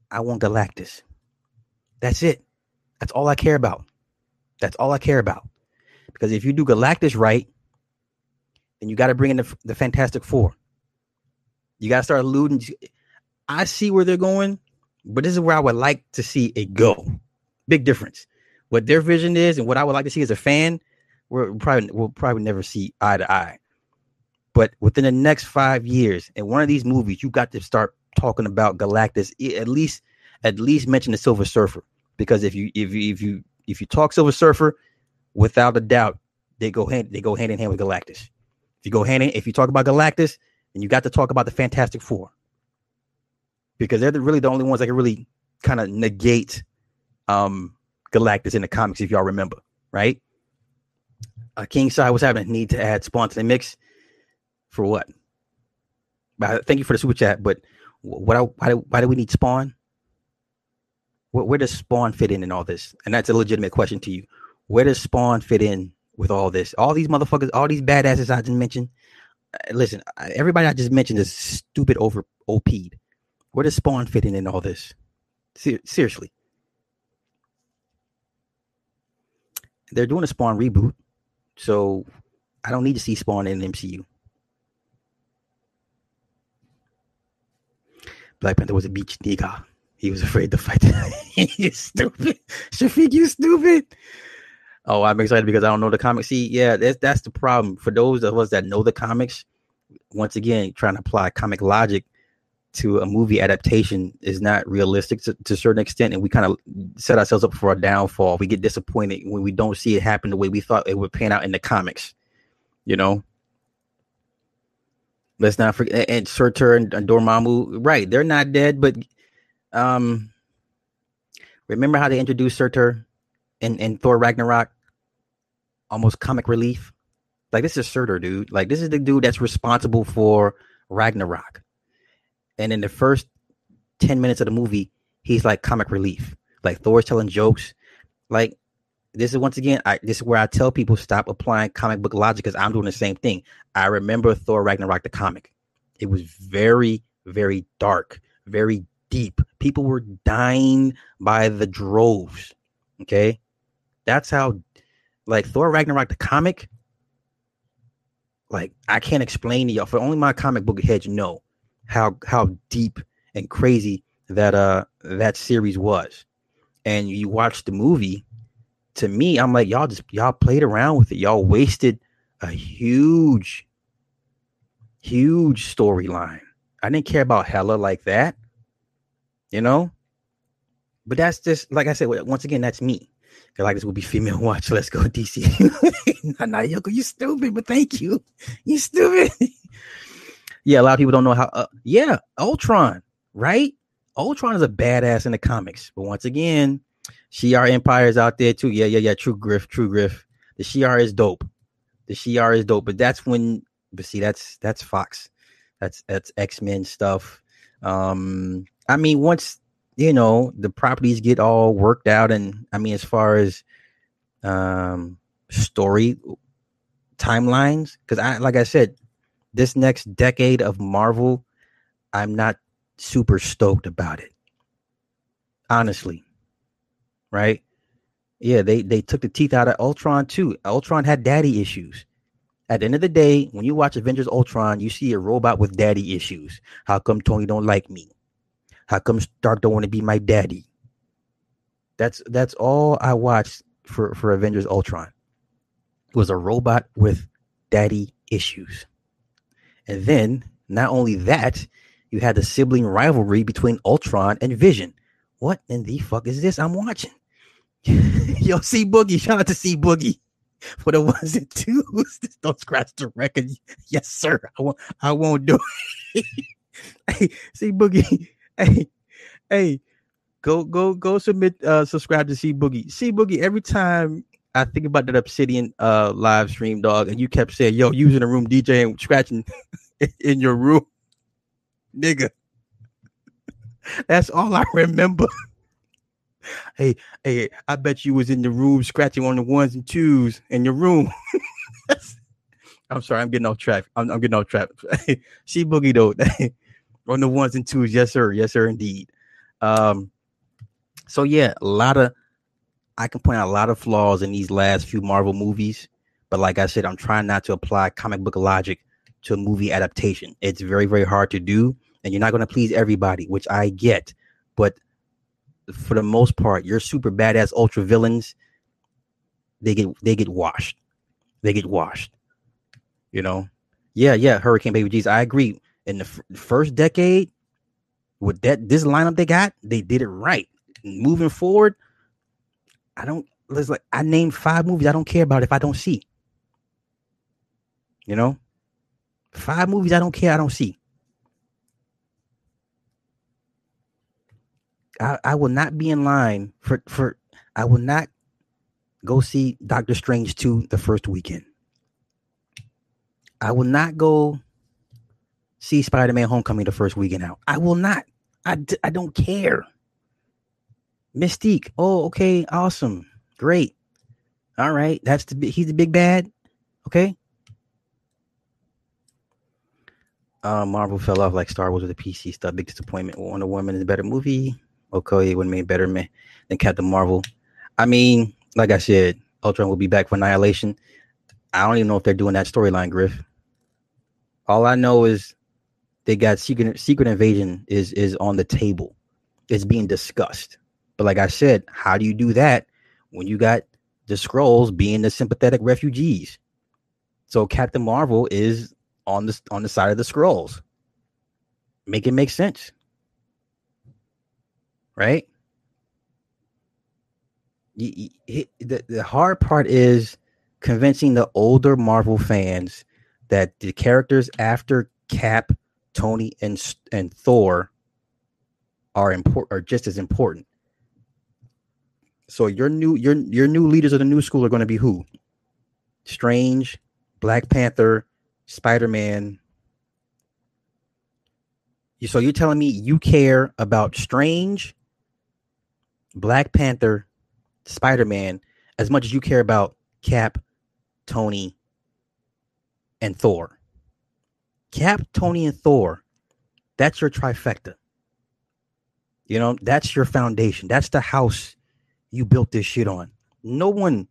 I want Galactus. That's it. That's all I care about. That's all I care about. Because if you do Galactus right, then you got to bring in the, the Fantastic Four. You got to start alluding. To, I see where they're going, but this is where I would like to see it go. Big difference. What their vision is and what I would like to see as a fan, we're probably we'll probably never see eye to eye. But within the next five years, in one of these movies, you got to start talking about Galactus. At least, at least mention the Silver Surfer, because if you if you if you if you talk Silver Surfer, without a doubt, they go hand they go hand in hand with Galactus. If you go hand in, if you talk about Galactus, then you got to talk about the Fantastic Four, because they're the, really the only ones that can really kind of negate um Galactus in the comics, if y'all remember, right? Uh, King Side was having a need to add Spawn to the mix for what? Uh, thank you for the super chat, but what? I, why, why do we need Spawn? Where, where does Spawn fit in in all this? And that's a legitimate question to you. Where does Spawn fit in with all this? All these motherfuckers, all these badasses I just mentioned. Uh, listen, everybody I just mentioned is stupid over OP'd. Where does Spawn fit in in all this? Ser- seriously. They're doing a Spawn reboot, so I don't need to see Spawn in MCU. Black Panther was a beach nigga. He was afraid to fight. you stupid. Shafiq, you stupid. Oh, I'm excited because I don't know the comics. See, yeah, that's that's the problem. For those of us that know the comics, once again, trying to apply comic logic to a movie adaptation is not realistic to, to a certain extent, and we kind of set ourselves up for a downfall. We get disappointed when we don't see it happen the way we thought it would pan out in the comics. You know, let's not forget and Surtur and, and Dormammu. Right, they're not dead, but um, remember how they introduced Surtur in, in Thor Ragnarok? Almost comic relief. Like this is Surtur, dude. Like this is the dude that's responsible for Ragnarok. And in the first 10 minutes of the movie, he's like comic relief. Like Thor's telling jokes. Like this is once again, I this is where I tell people stop applying comic book logic because I'm doing the same thing. I remember Thor Ragnarok the comic. It was very, very dark, very deep. People were dying by the droves. Okay. That's how like Thor Ragnarok the comic. Like I can't explain to y'all. For only my comic book heads know how how deep and crazy that uh that series was. And you watch the movie to me, I'm like, y'all just y'all played around with it. Y'all wasted a huge, huge storyline. I didn't care about Hela like that, you know. But that's just like I said. Once again, that's me. Cause like this will be female watch. Let's go DC. nah, Yoko, you stupid, but thank you. You stupid. yeah, a lot of people don't know how. Uh, yeah, Ultron, right? Ultron is a badass in the comics, but once again, Shi'ar Empire is out there too. Yeah, yeah, yeah. True Griff, True Griff. The Shi'ar is dope. The Shi'ar is dope, but that's when. But see, that's that's Fox. That's that's X Men stuff. Um, I mean, once you know the properties get all worked out, and I mean, as far as um story timelines, because I like I said, this next decade of Marvel, I'm not super stoked about it. Honestly, right? Yeah, they they took the teeth out of Ultron too. Ultron had daddy issues. At the end of the day, when you watch Avengers Ultron, you see a robot with daddy issues. How come Tony don't like me? How come Stark don't want to be my daddy? That's that's all I watched for for Avengers Ultron. It was a robot with daddy issues. And then not only that, you had the sibling rivalry between Ultron and Vision. What in the fuck is this I'm watching? Yo, C Boogie, shout out to C Boogie for the ones and twos. Don't scratch the record. Yes, sir. I won't. I won't do it. hey, C Boogie. Hey, hey, go go go submit. Uh, subscribe to C Boogie. C Boogie. Every time I think about that Obsidian uh live stream, dog, and you kept saying, "Yo, using a room DJ and scratching in your room, nigga." That's all I remember. hey, hey, I bet you was in the room scratching on the ones and twos in your room. I'm sorry, I'm getting off track. I'm, I'm getting off track. C Boogie though on the ones and twos. Yes, sir. Yes, sir, indeed. Um, so yeah, a lot of I can point out a lot of flaws in these last few Marvel movies, but like I said, I'm trying not to apply comic book logic to a movie adaptation. It's very, very hard to do, and you're not going to please everybody, which I get. But for the most part, your super badass ultra villains, they get they get washed. They get washed. You know, yeah, yeah. Hurricane Baby G's. I agree. In the f- first decade, with that this lineup they got, they did it right. Moving forward, I don't. Let's like I named five movies I don't care about if I don't see. You know, five movies I don't care I don't see. I, I will not be in line for for I will not go see Doctor Strange 2 the first weekend. I will not go see Spider-Man Homecoming the first weekend out. I will not. I, I don't care. Mystique. Oh, okay, awesome. Great. All right. That's the he's the big bad. Okay. Uh, Marvel fell off like Star Wars with the PC stuff. Big disappointment. Wonder Woman is a better movie. Okoye would made better man than Captain Marvel. I mean, like I said, Ultron will be back for Annihilation. I don't even know if they're doing that storyline, Griff. All I know is they got secret secret invasion is is on the table. It's being discussed. But like I said, how do you do that when you got the Skrulls being the sympathetic refugees? So Captain Marvel is on the on the side of the Skrulls. Make it make sense right? the, the hard part is convincing the older Marvel fans that the characters after Cap, Tony, and and Thor are important are just as important. So your new your your new leaders of the new school are going to be who? Strange, Black Panther, Spider Man. So you're telling me you care about Strange, Black Panther, Spider Man, as much as you care about Cap, Tony, and Thor. Cap, Tony, and Thor, that's your trifecta. You know, that's your foundation. That's the house you built this shit on. No one,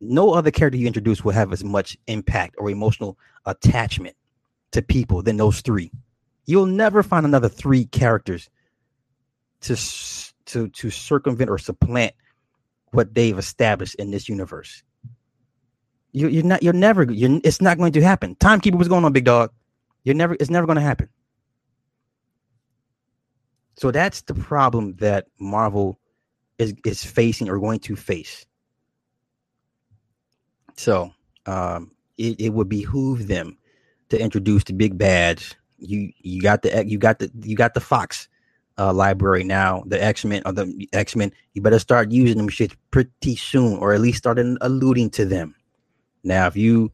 no other character you introduce will have as much impact or emotional attachment to people than those three. You'll never find another three characters to to to circumvent or supplant what they've established in this universe. You, you're not. You're never. You're, it's not going to happen. Timekeeper was going on, big dog. You're never. It's never going to happen. So that's the problem that Marvel is is facing or going to face. So um, it, it would behoove them to introduce the big bads. You you got the you got the you got the Fox uh, library now, the X Men or the X Men, you better start using them shit pretty soon, or at least start alluding to them. Now, if you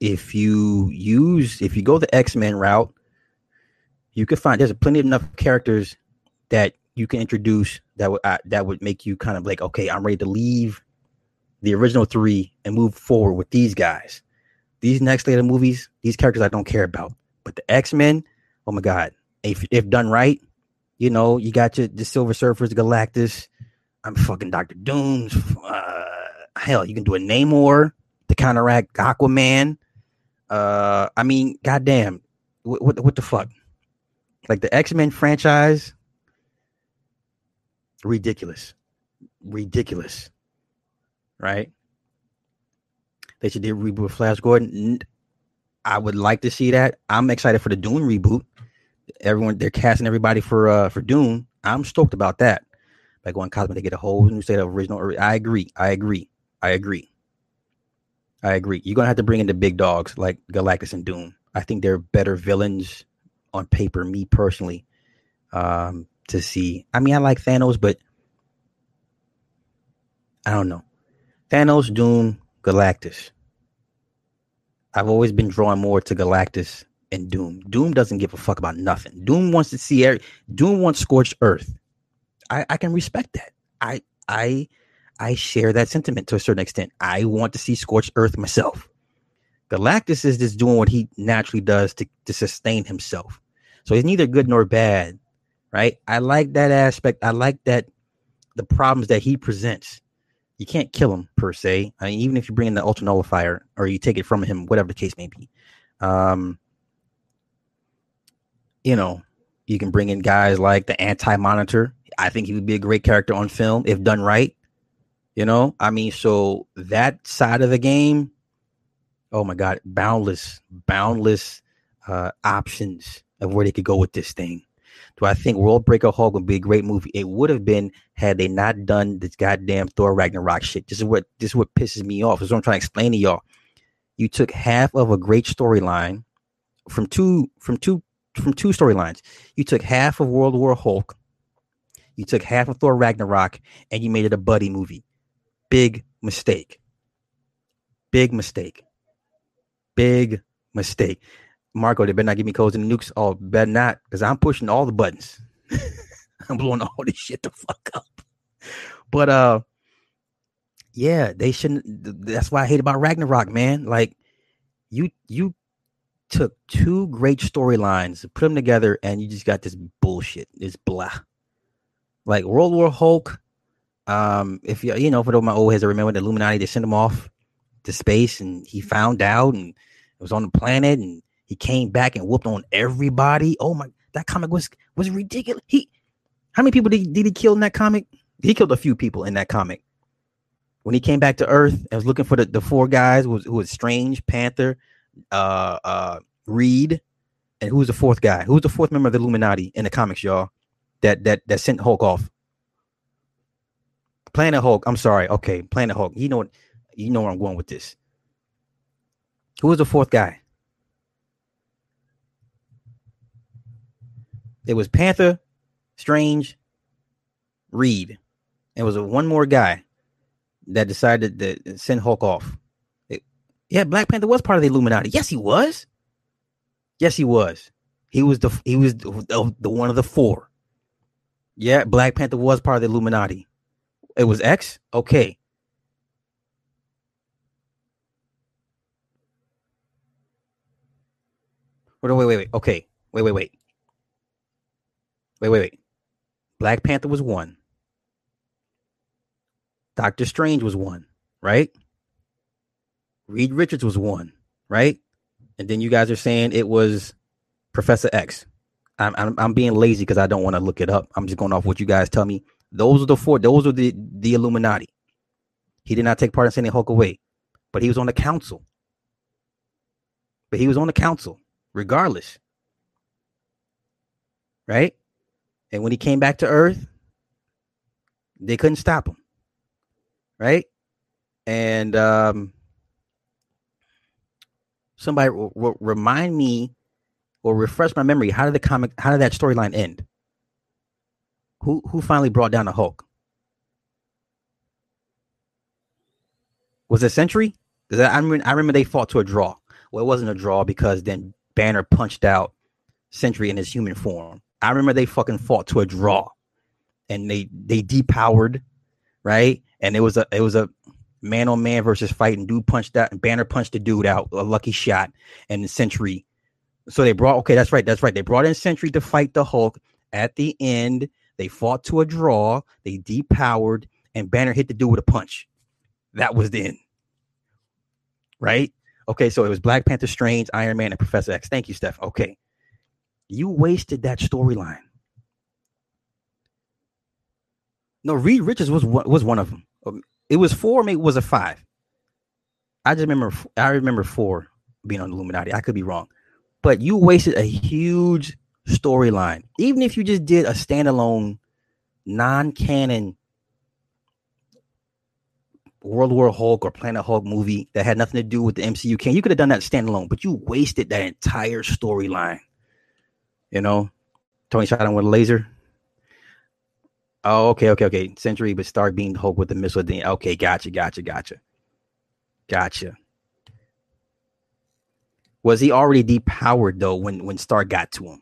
if you use if you go the X Men route, you can find there's plenty enough characters that you can introduce that would uh, that would make you kind of like, okay, I'm ready to leave the original three and move forward with these guys. These next later movies, these characters I don't care about, but the X Men, oh my god, if if done right, you know, you got your the Silver Surfers, Galactus. I'm fucking Doctor Dooms. Uh, hell, you can do a Namor to counteract Aquaman. Uh, I mean, goddamn, what, what what the fuck? Like the X Men franchise, ridiculous, ridiculous, right? They should do reboot Flash Gordon. I would like to see that. I'm excited for the Dune reboot. Everyone they're casting everybody for uh for Dune. I'm stoked about that. Like going Cosmo they get a whole new set of original. I agree. I agree. I agree. I agree. You're gonna have to bring in the big dogs like Galactus and Dune. I think they're better villains on paper. Me personally, um, to see. I mean, I like Thanos, but I don't know. Thanos, Doom, Galactus. I've always been drawn more to Galactus and Doom. Doom doesn't give a fuck about nothing. Doom wants to see every, Doom wants scorched earth. I, I can respect that. I I I share that sentiment to a certain extent. I want to see scorched earth myself. Galactus is just doing what he naturally does to, to sustain himself. So he's neither good nor bad, right? I like that aspect. I like that the problems that he presents you can't kill him per se. I mean, even if you bring in the ultra nullifier or you take it from him, whatever the case may be. Um, you know, you can bring in guys like the anti monitor. I think he would be a great character on film if done right. You know, I mean, so that side of the game, oh my God, boundless, boundless uh, options of where they could go with this thing. Do I think World Breaker Hulk would be a great movie? It would have been had they not done this goddamn Thor Ragnarok shit. This is what this is what pisses me off. This is what I'm trying to explain to y'all. You took half of a great storyline from two from two from two storylines. You took half of World War Hulk, you took half of Thor Ragnarok, and you made it a buddy movie. Big mistake. Big mistake. Big mistake. Marco, they better not give me codes and nukes. Oh, better not, because I'm pushing all the buttons. I'm blowing all this shit the fuck up. But uh, yeah, they shouldn't. That's why I hate about Ragnarok, man. Like, you you took two great storylines, put them together, and you just got this bullshit. This blah. Like World War Hulk. Um, if you you know, for my old heads, I remember the Illuminati, they sent him off to space, and he found out, and it was on the planet, and he came back and whooped on everybody. Oh my, that comic was was ridiculous. He, how many people did, did he kill in that comic? He killed a few people in that comic. When he came back to Earth and was looking for the, the four guys, who was who was Strange, Panther, uh, uh, Reed, and who was the fourth guy? Who was the fourth member of the Illuminati in the comics, y'all? That that that sent Hulk off. Planet Hulk. I'm sorry. Okay, Planet Hulk. You know what? You know where I'm going with this. Who was the fourth guy? It was Panther, Strange, Reed. It was a one more guy that decided to send Hulk off. It, yeah, Black Panther was part of the Illuminati. Yes, he was. Yes, he was. He was the he was the, the one of the four. Yeah, Black Panther was part of the Illuminati. It was X. Okay. Wait, wait, wait, wait. Okay. Wait, wait, wait. Wait, wait, wait. Black Panther was one. Doctor Strange was one, right? Reed Richards was one, right? And then you guys are saying it was Professor X. I'm I'm, I'm being lazy because I don't want to look it up. I'm just going off what you guys tell me. Those are the four. Those are the the Illuminati. He did not take part in sending Hulk away, but he was on the council. But he was on the council, regardless. Right? And when he came back to Earth, they couldn't stop him. Right? And um, somebody w- w- remind me or refresh my memory. How did the comic? How did that storyline end? Who who finally brought down the Hulk? Was it Sentry? Because I, remember, I remember they fought to a draw. Well, it wasn't a draw because then Banner punched out Sentry in his human form. I remember they fucking fought to a draw, and they they depowered, right? And it was a it was a man on man versus fight, and dude punched that, and Banner punched the dude out, a lucky shot, and the Sentry. So they brought okay, that's right, that's right. They brought in Sentry to fight the Hulk. At the end, they fought to a draw. They depowered, and Banner hit the dude with a punch. That was the end, right? Okay, so it was Black Panther, Strange, Iron Man, and Professor X. Thank you, Steph. Okay, you wasted that storyline. No, Reed Richards was was one of them. Um, it was four, maybe it was a five. I just remember. I remember four. being on Illuminati. I could be wrong, but you wasted a huge storyline. Even if you just did a standalone, non-canon World War Hulk or Planet Hulk movie that had nothing to do with the MCU, can you could have done that standalone, but you wasted that entire storyline. You know, Tony shot him with a laser. Oh, okay, okay, okay. Sentry, but Stark being Hulk with the missile. Then Okay, gotcha, gotcha, gotcha, gotcha. Was he already depowered though when when Stark got to him?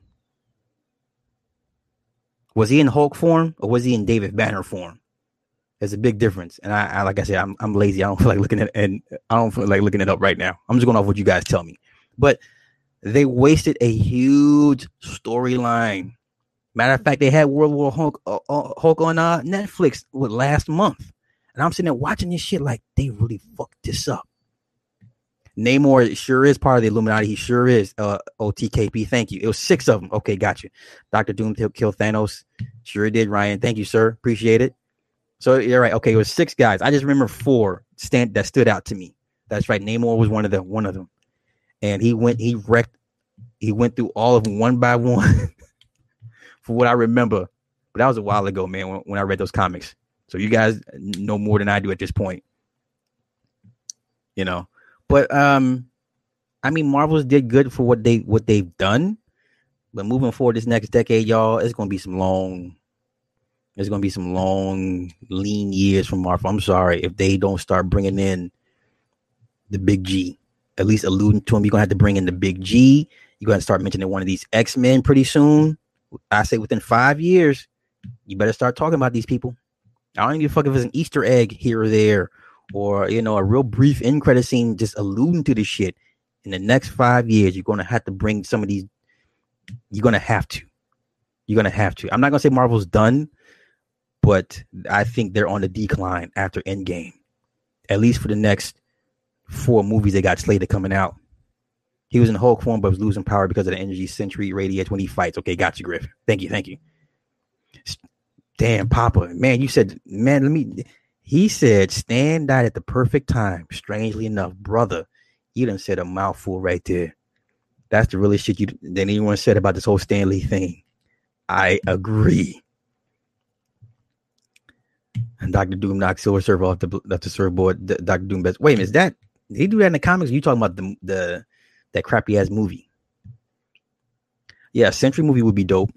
Was he in Hulk form or was he in David Banner form? There's a big difference. And I, I like I said, I'm I'm lazy. I don't feel like looking at and I don't feel like looking it up right now. I'm just going off what you guys tell me. But they wasted a huge storyline Matter of fact, they had World War Hulk, uh, uh, Hulk on uh, Netflix with last month, and I'm sitting there watching this shit like they really fucked this up. Namor sure is part of the Illuminati. He sure is. Uh, OTKP, thank you. It was six of them. Okay, got you. Doctor Doom killed Thanos. Sure did, Ryan. Thank you, sir. Appreciate it. So you're right. Okay, it was six guys. I just remember four stand that stood out to me. That's right. Namor was one of them. One of them, and he went. He wrecked. He went through all of them one by one. for what I remember. But that was a while ago, man, when, when I read those comics. So you guys know more than I do at this point. You know. But um I mean Marvel's did good for what they what they've done. But moving forward this next decade, y'all, it's gonna be some long there's gonna be some long, lean years from Marvel. I'm sorry if they don't start bringing in the big G, at least alluding to him. You're gonna have to bring in the big G. You're gonna start mentioning one of these X Men pretty soon. I say within five years, you better start talking about these people. I don't give a fuck if it's an Easter egg here or there, or you know, a real brief end credit scene just alluding to this shit. In the next five years, you're gonna have to bring some of these. You're gonna have to. You're gonna have to. I'm not gonna say Marvel's done, but I think they're on the decline after Endgame, at least for the next four movies they got slated coming out. He was in Hulk form, but was losing power because of the energy Sentry radiates when he fights. Okay, got you, Griff. Thank you, thank you. Damn, Papa, man, you said, man, let me. He said, Stan died at the perfect time. Strangely enough, brother, you done said a mouthful right there. That's the really shit you than anyone said about this whole Stan Lee thing. I agree. And Doctor Doom knocks Silver Surfer off the off the surfboard. Doctor Doom best. Wait is that he do that in the comics? You talking about the the that crappy ass movie. Yeah, Sentry movie would be dope.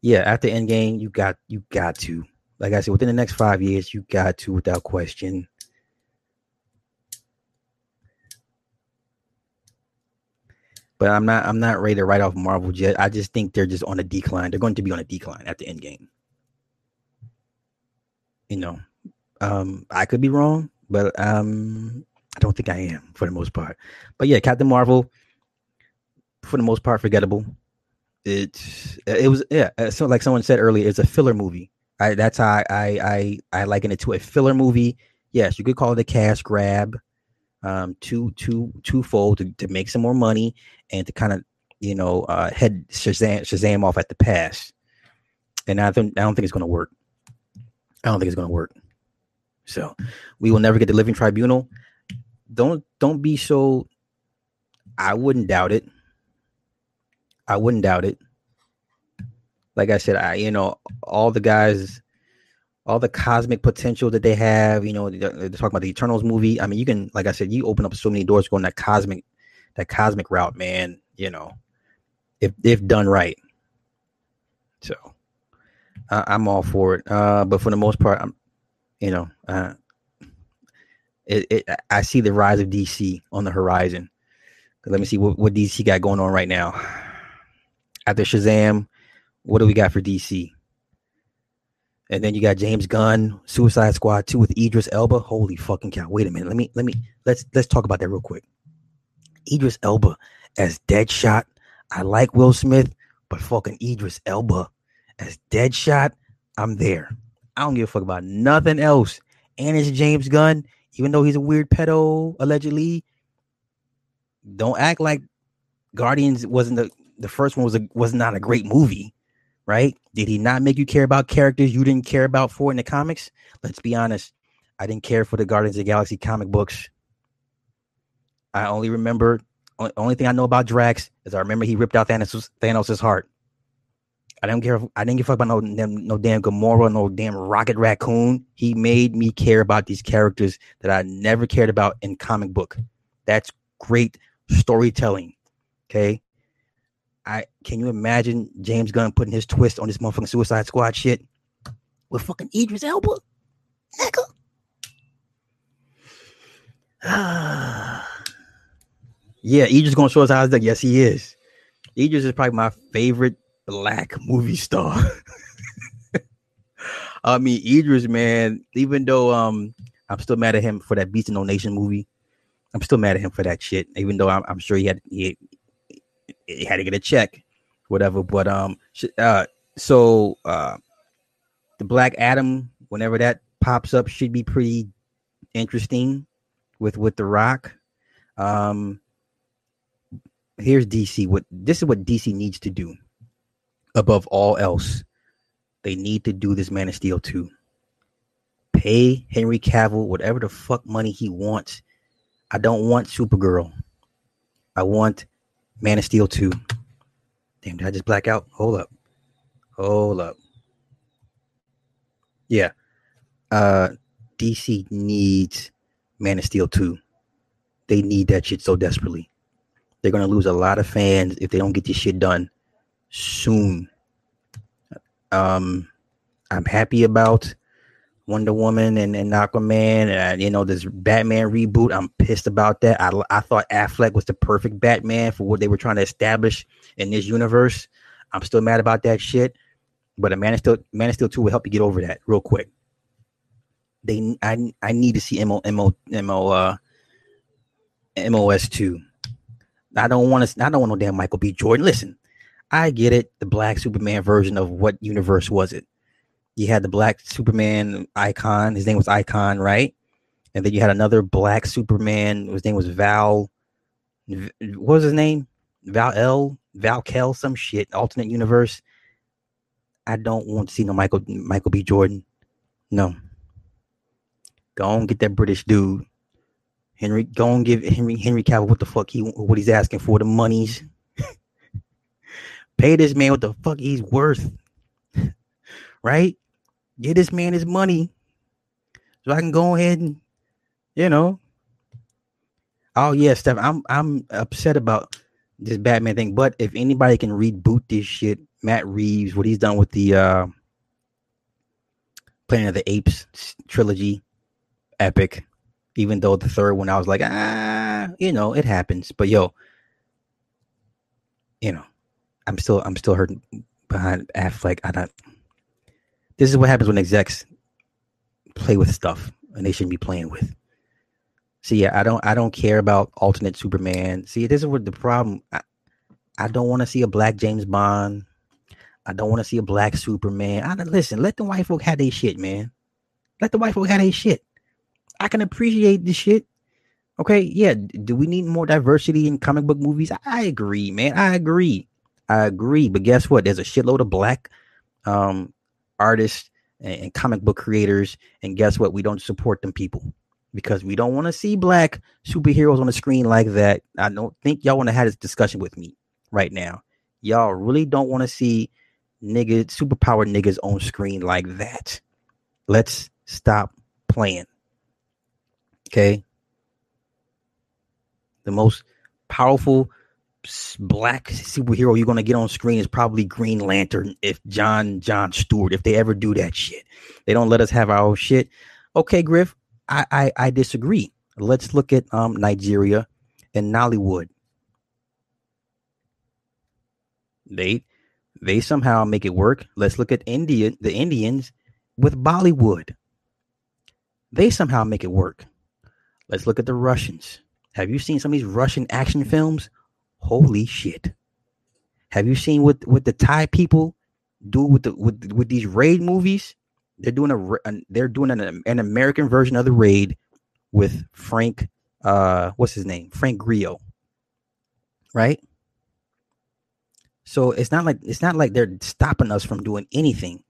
Yeah, after Endgame, you got you got to. Like I said, within the next five years, you got to, without question. But I'm not I'm not ready to write off Marvel yet. I just think they're just on a decline. They're going to be on a decline at the end game. You know, um, I could be wrong, but um, I don't think I am for the most part. But yeah, Captain Marvel, for the most part, forgettable. It it was yeah. Uh, so like someone said earlier, it's a filler movie. I that's how I I I, I liken it to a filler movie. Yes, you could call it a cash grab, um, two two twofold to, to make some more money and to kind of you know uh, head Shazam Shazam off at the pass. And I don't I don't think it's going to work. I don't think it's going to work. So we will never get the Living Tribunal. Don't don't be so. I wouldn't doubt it. I wouldn't doubt it. Like I said, I you know all the guys, all the cosmic potential that they have. You know, they're, they're talking about the Eternals movie. I mean, you can like I said, you open up so many doors going that cosmic, that cosmic route, man. You know, if if done right. So, I'm all for it. Uh, but for the most part, I'm you know, uh, it, it, I see the rise of DC on the horizon. Let me see what, what DC got going on right now. After Shazam, what do we got for DC? And then you got James Gunn, Suicide Squad 2 with Idris Elba. Holy fucking cow. Wait a minute. Let me let me let's let's talk about that real quick. Idris Elba as Deadshot. I like Will Smith, but fucking Idris Elba as Deadshot, I'm there. I don't give a fuck about nothing else. And it's James Gunn, even though he's a weird pedo, allegedly. Don't act like Guardians wasn't the the first one was a was not a great movie, right? Did he not make you care about characters you didn't care about for in the comics? Let's be honest. I didn't care for the Guardians of the Galaxy comic books. I only remember only thing I know about Drax is I remember he ripped out Thanos' Thanos' heart. I don't care. If, I didn't give a fuck about no, no damn Gamora, no damn Rocket Raccoon. He made me care about these characters that I never cared about in comic book. That's great storytelling. Okay. I can you imagine James Gunn putting his twist on this motherfucking Suicide Squad shit with fucking Idris Elba? nigga. yeah, Idris gonna show us how. Yes, he is. Idris is probably my favorite black movie star. I mean, Idris, man, even though um I'm still mad at him for that Beast of No Nation movie. I'm still mad at him for that shit. Even though I'm, I'm sure he had he, he, had to get a check, whatever. But um, uh, so uh, the Black Adam, whenever that pops up, should be pretty interesting with with the Rock. Um, here's DC. What this is what DC needs to do above all else. They need to do this Man of Steel 2. Pay Henry Cavill whatever the fuck money he wants. I don't want Supergirl. I want Man of Steel 2. Damn, did I just black out? Hold up. Hold up. Yeah. Uh DC needs Man of Steel 2. They need that shit so desperately. They're gonna lose a lot of fans if they don't get this shit done soon. Um, I'm happy about Wonder Woman and, and Aquaman, and you know this Batman reboot. I'm pissed about that. I I thought Affleck was the perfect Batman for what they were trying to establish in this universe. I'm still mad about that shit, but a Man of Steel Man of Steel two will help you get over that real quick. They I I need to see Mo Mo Mo uh MOS two. I don't want to. I don't want no damn Michael B. Jordan. Listen, I get it. The black Superman version of what universe was it? You had the black Superman icon. His name was Icon, right? And then you had another black Superman. His name was Val. What was his name? Val L. Val Kell. Some shit. Alternate universe. I don't want to see no Michael Michael B. Jordan. No. Go and get that British dude. Henry, go and give Henry Henry Cavill what the fuck he what he's asking for the monies. Pay this man what the fuck he's worth. right? Get this man his money. So I can go ahead and, you know. Oh yeah, Steph. I'm I'm upset about this Batman thing. But if anybody can reboot this shit, Matt Reeves, what he's done with the uh Planet of the Apes trilogy, epic. Even though the third one, I was like, ah, you know, it happens. But yo, you know, I'm still I'm still hurting behind Affleck. I don't. This is what happens when execs play with stuff and they shouldn't be playing with. See, yeah, I don't I don't care about alternate Superman. See, this is what the problem. I, I don't want to see a black James Bond. I don't want to see a black Superman. I listen. Let the white folk have their shit, man. Let the white folk have their shit. I can appreciate this shit. Okay, yeah. Do we need more diversity in comic book movies? I agree, man. I agree. I agree, but guess what? There's a shitload of black um, artists and, and comic book creators, and guess what? We don't support them people because we don't want to see black superheroes on the screen like that. I don't think y'all want to have this discussion with me right now. Y'all really don't want to see nigga superpower niggas on screen like that. Let's stop playing. Okay. The most powerful black superhero you're gonna get on screen is probably Green Lantern. If John John Stewart, if they ever do that shit, they don't let us have our own shit. Okay, Griff, I I, I disagree. Let's look at um Nigeria and Nollywood. They they somehow make it work. Let's look at India, the Indians with Bollywood. They somehow make it work. Let's look at the Russians. Have you seen some of these Russian action films? Holy shit. Have you seen what what the Thai people do with the with with these raid movies? They're doing a they're doing an, an American version of the raid with Frank uh what's his name? Frank Grillo. Right? So it's not like it's not like they're stopping us from doing anything.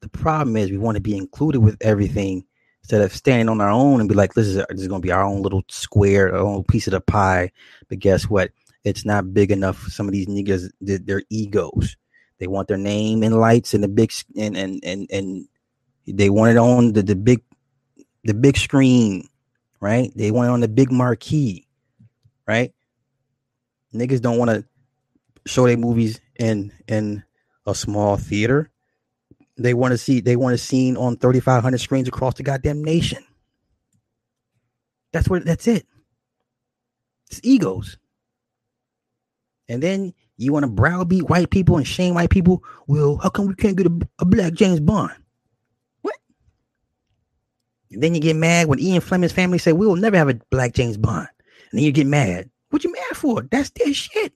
The problem is we want to be included with everything instead of standing on our own and be like, this is, this is going to be our own little square, our own piece of the pie. But guess what? It's not big enough some of these niggas, their egos. They want their name and lights and the big and and and and they want it on the, the big the big screen, right? They want it on the big marquee, right? Niggas don't want to show their movies in in a small theater. They want to see they want to seen on 3500 screens across the goddamn nation. That's what that's it. It's egos. And then you want to browbeat white people and shame white people. Well, how come we can't get a, a black James Bond? What? And then you get mad when Ian Fleming's family say we will never have a black James Bond. And then you get mad. What you mad for? That's their shit.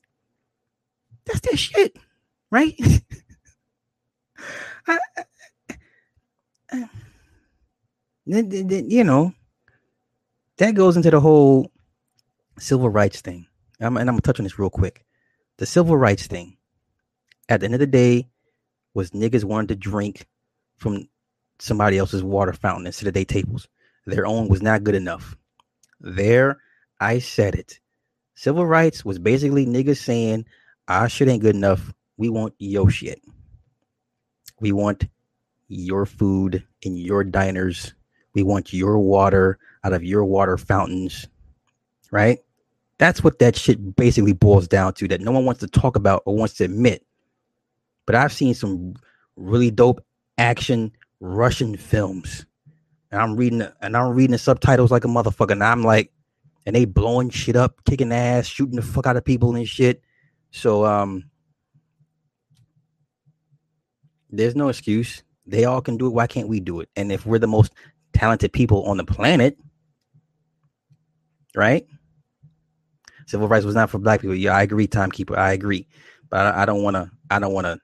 That's their shit, right? I, I, then, then, you know, that goes into the whole civil rights thing. I'm, and I'm gonna touch on this real quick the civil rights thing, at the end of the day, was niggas wanted to drink from somebody else's water fountain instead of their tables. Their own was not good enough. There, I said it. Civil rights was basically niggas saying, our shit ain't good enough. We want your shit. We want your food in your diners. We want your water out of your water fountains. Right? That's what that shit basically boils down to that no one wants to talk about or wants to admit. But I've seen some really dope action Russian films. And I'm reading and I'm reading the subtitles like a motherfucker. And I'm like, and they blowing shit up, kicking ass, shooting the fuck out of people and shit. So um there's no excuse. They all can do it. Why can't we do it? And if we're the most talented people on the planet, right? Civil rights was not for black people. Yeah, I agree, timekeeper. I agree, but I, don't want to. I don't want to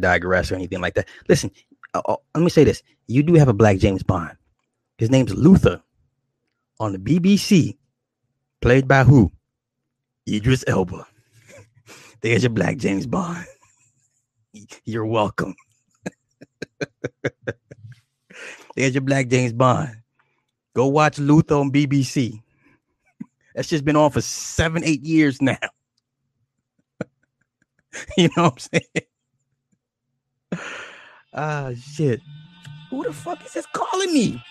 digress or anything like that. Listen, uh, uh, let me say this: you do have a black James Bond. His name's Luther on the BBC, played by who? Idris Elba. There's your black James Bond. You're welcome. There's your black James Bond. Go watch Luther on BBC. That's just been on for seven, eight years now. you know what I'm saying? Ah, shit. Who the fuck is this calling me?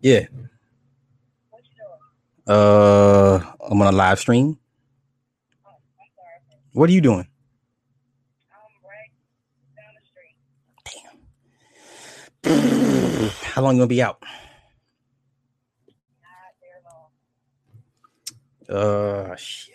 Yeah. Uh, I'm on a live stream. What are you doing? How long you gonna be out? Uh, shit.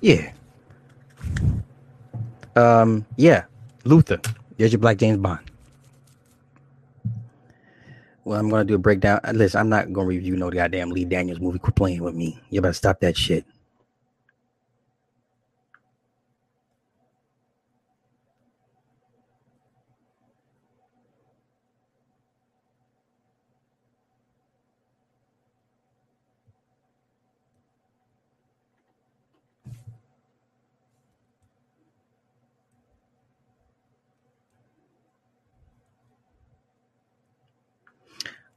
Yeah. Um, yeah. Luther. There's your Black James Bond. Well, I'm gonna do a breakdown. Listen, I'm not gonna review no goddamn Lee Daniels movie. Quit playing with me. You better stop that shit.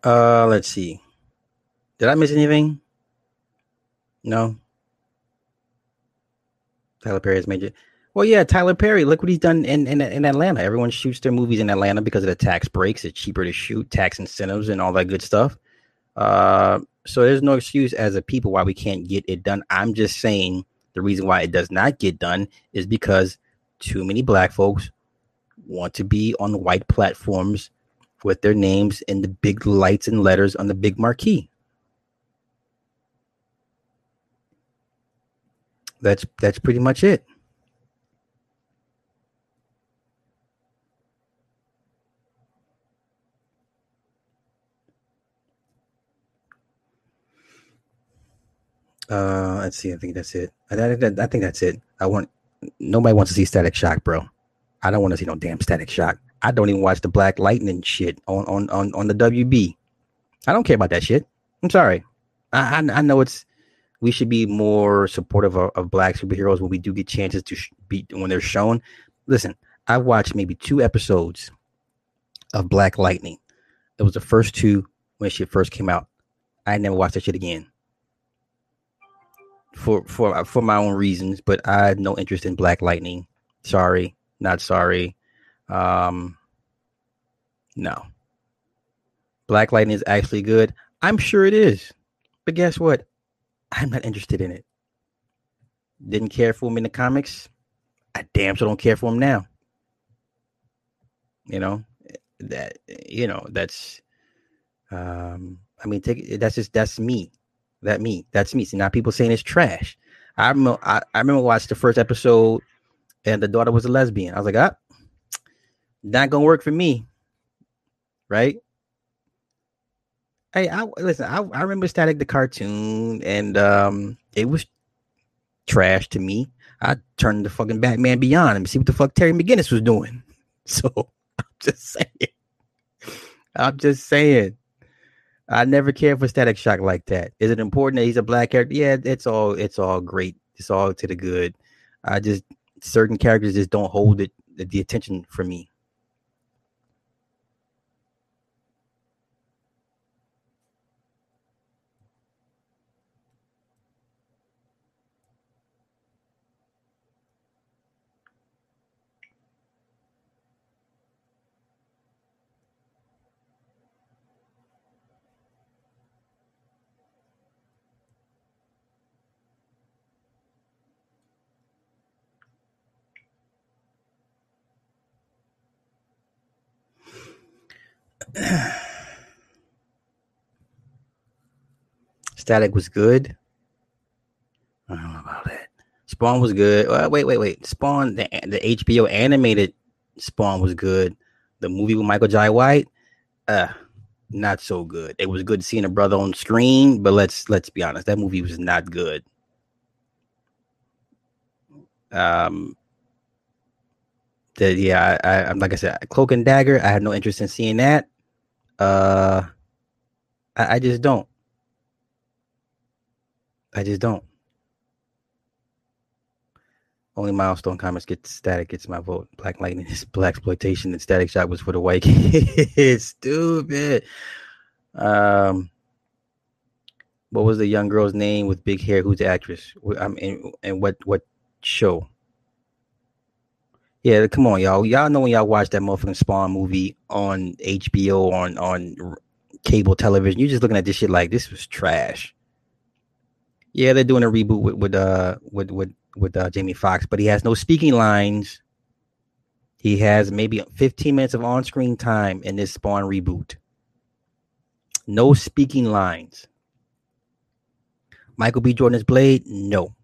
Uh, let's see. Did I miss anything? No. Tyler Perry has made it. Well, yeah, Tyler Perry. Look what he's done in, in in Atlanta. Everyone shoots their movies in Atlanta because of the tax breaks. It's cheaper to shoot, tax incentives, and all that good stuff. Uh, so there's no excuse as a people why we can't get it done. I'm just saying the reason why it does not get done is because too many black folks want to be on white platforms with their names in the big lights and letters on the big marquee. That's that's pretty much it. Uh, let's see. I think that's it. I, I, I think that's it. I want nobody wants to see Static Shock, bro. I don't want to see no damn Static Shock. I don't even watch the Black Lightning shit on on on, on the WB. I don't care about that shit. I'm sorry. I I, I know it's we should be more supportive of, of, black superheroes when we do get chances to sh- be when they're shown. Listen, I watched maybe two episodes of Black Lightning. It was the first two when shit first came out. I never watched that shit again for for for my own reasons, but I had no interest in Black Lightning. Sorry, not sorry. Um, no. Black Lightning is actually good. I'm sure it is, but guess what? I'm not interested in it. Didn't care for him in the comics. I damn sure don't care for him now. You know that you know that's. Um, I mean, take that's just that's me that me. That's me. See now people saying it's trash. I remember I, I remember watched the first episode and the daughter was a lesbian. I was like, ah, not gonna work for me. Right? Hey, I listen, I, I remember Static the cartoon and um it was trash to me. I turned the fucking Batman Beyond and see what the fuck Terry McGinnis was doing. So I'm just saying. I'm just saying. I never cared for Static Shock like that. Is it important that he's a black character? Yeah, it's all it's all great. It's all to the good. I just certain characters just don't hold it the attention for me. Static was good. I don't know about that. Spawn was good. Uh, wait, wait, wait. Spawn, the, the HBO animated Spawn was good. The movie with Michael Jai White, uh, not so good. It was good seeing a brother on screen, but let's let's be honest, that movie was not good. Um, that yeah, I, I like I said, Cloak and Dagger. I have no interest in seeing that. Uh, I, I just don't. I just don't. Only Milestone Comics get static gets my vote. Black Lightning is black exploitation and Static Shock was for the white kids. Stupid. Um what was the young girl's name with big hair? Who's the actress? I mean, and what what show? Yeah, come on, y'all. Y'all know when y'all watch that motherfucking Spawn movie on HBO on on cable television, you're just looking at this shit like this was trash. Yeah, they're doing a reboot with with uh with with with uh, Jamie Foxx, but he has no speaking lines. He has maybe 15 minutes of on-screen time in this Spawn reboot. No speaking lines. Michael B. Jordan's Blade, no.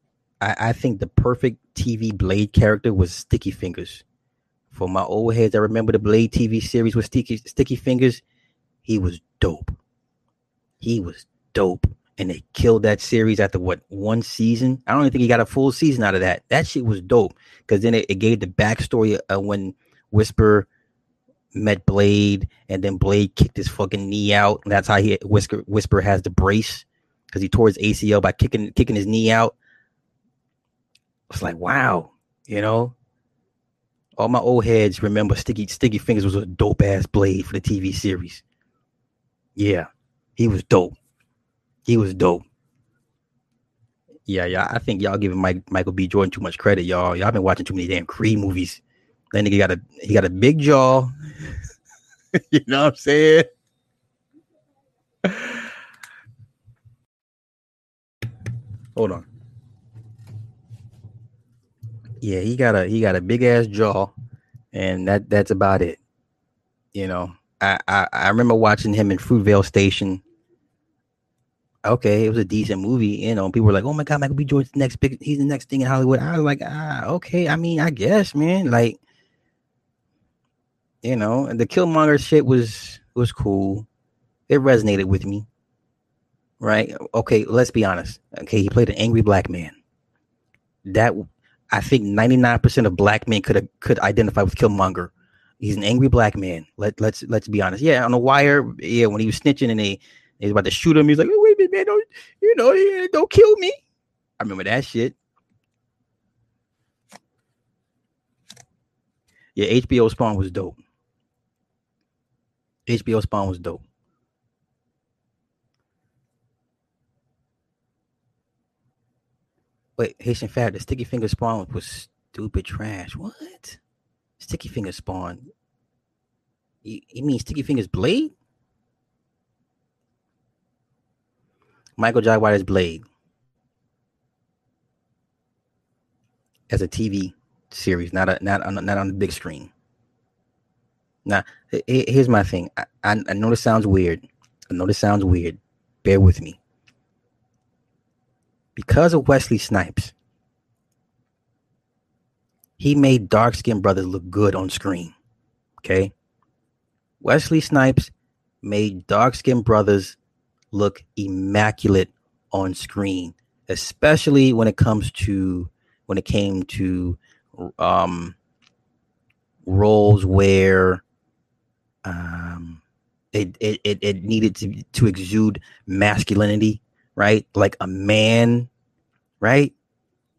I, I think the perfect TV Blade character was Sticky Fingaz. For my old heads, I remember the Blade TV series with Sticky Sticky Fingaz. He was dope. He was dope and they killed that series after what one season. I don't even think he got a full season out of that. That shit was dope because then it, it, gave the backstory of when Whisper met Blade, and then Blade kicked his fucking knee out, and that's how he Whisper Whisper has the brace because he tore his ACL by kicking kicking his knee out. It's like wow, you know. All my old heads remember Sticky Sticky Fingaz was a dope ass Blade for the TV series. Yeah, he was dope. He was dope. Yeah, yeah. I think y'all giving Mike Michael B. Jordan too much credit, y'all. Y'all been watching too many damn Creed movies. That nigga got a he got a big jaw. you know what I'm saying? Hold on. Yeah, he got a he got a big ass jaw, and that that's about it. You know, I I, I remember watching him in Fruitvale Station. Okay, it was a decent movie. You know, people were like, "Oh my god, Michael B. Jordan's the next big. He's the next thing in Hollywood." I was like, "Ah, okay. I mean, I guess, man. Like, you know, the Killmonger shit was was cool. It resonated with me. Right? Okay, let's be honest. Okay, he played an angry black man. That I think 99% of black men could could identify with Killmonger. He's an angry black man. Let let's let's be honest. Yeah, on the wire, yeah, when he was snitching and they they about to shoot him, he's like, minute, man, don't you know, don't kill me. I remember that shit. Yeah, HBO Spawn was dope. HBO Spawn was dope. Wait, Haitian Fat, the Sticky Finger Spawn was stupid trash. What? Sticky Finger Spawn? You, you mean Sticky Fingaz Blade? Michael Jai Blade as a TV series, not a not on not on the big screen. Now, here's my thing. I, I, I know this sounds weird. I know this sounds weird. Bear with me. Because of Wesley Snipes, he made dark skinned brothers look good on screen. Okay. Wesley Snipes made dark skinned brothers look immaculate on screen, especially when it comes to when it came to um, roles where um, it, it, it, it needed to, to exude masculinity, right? Like a man, right?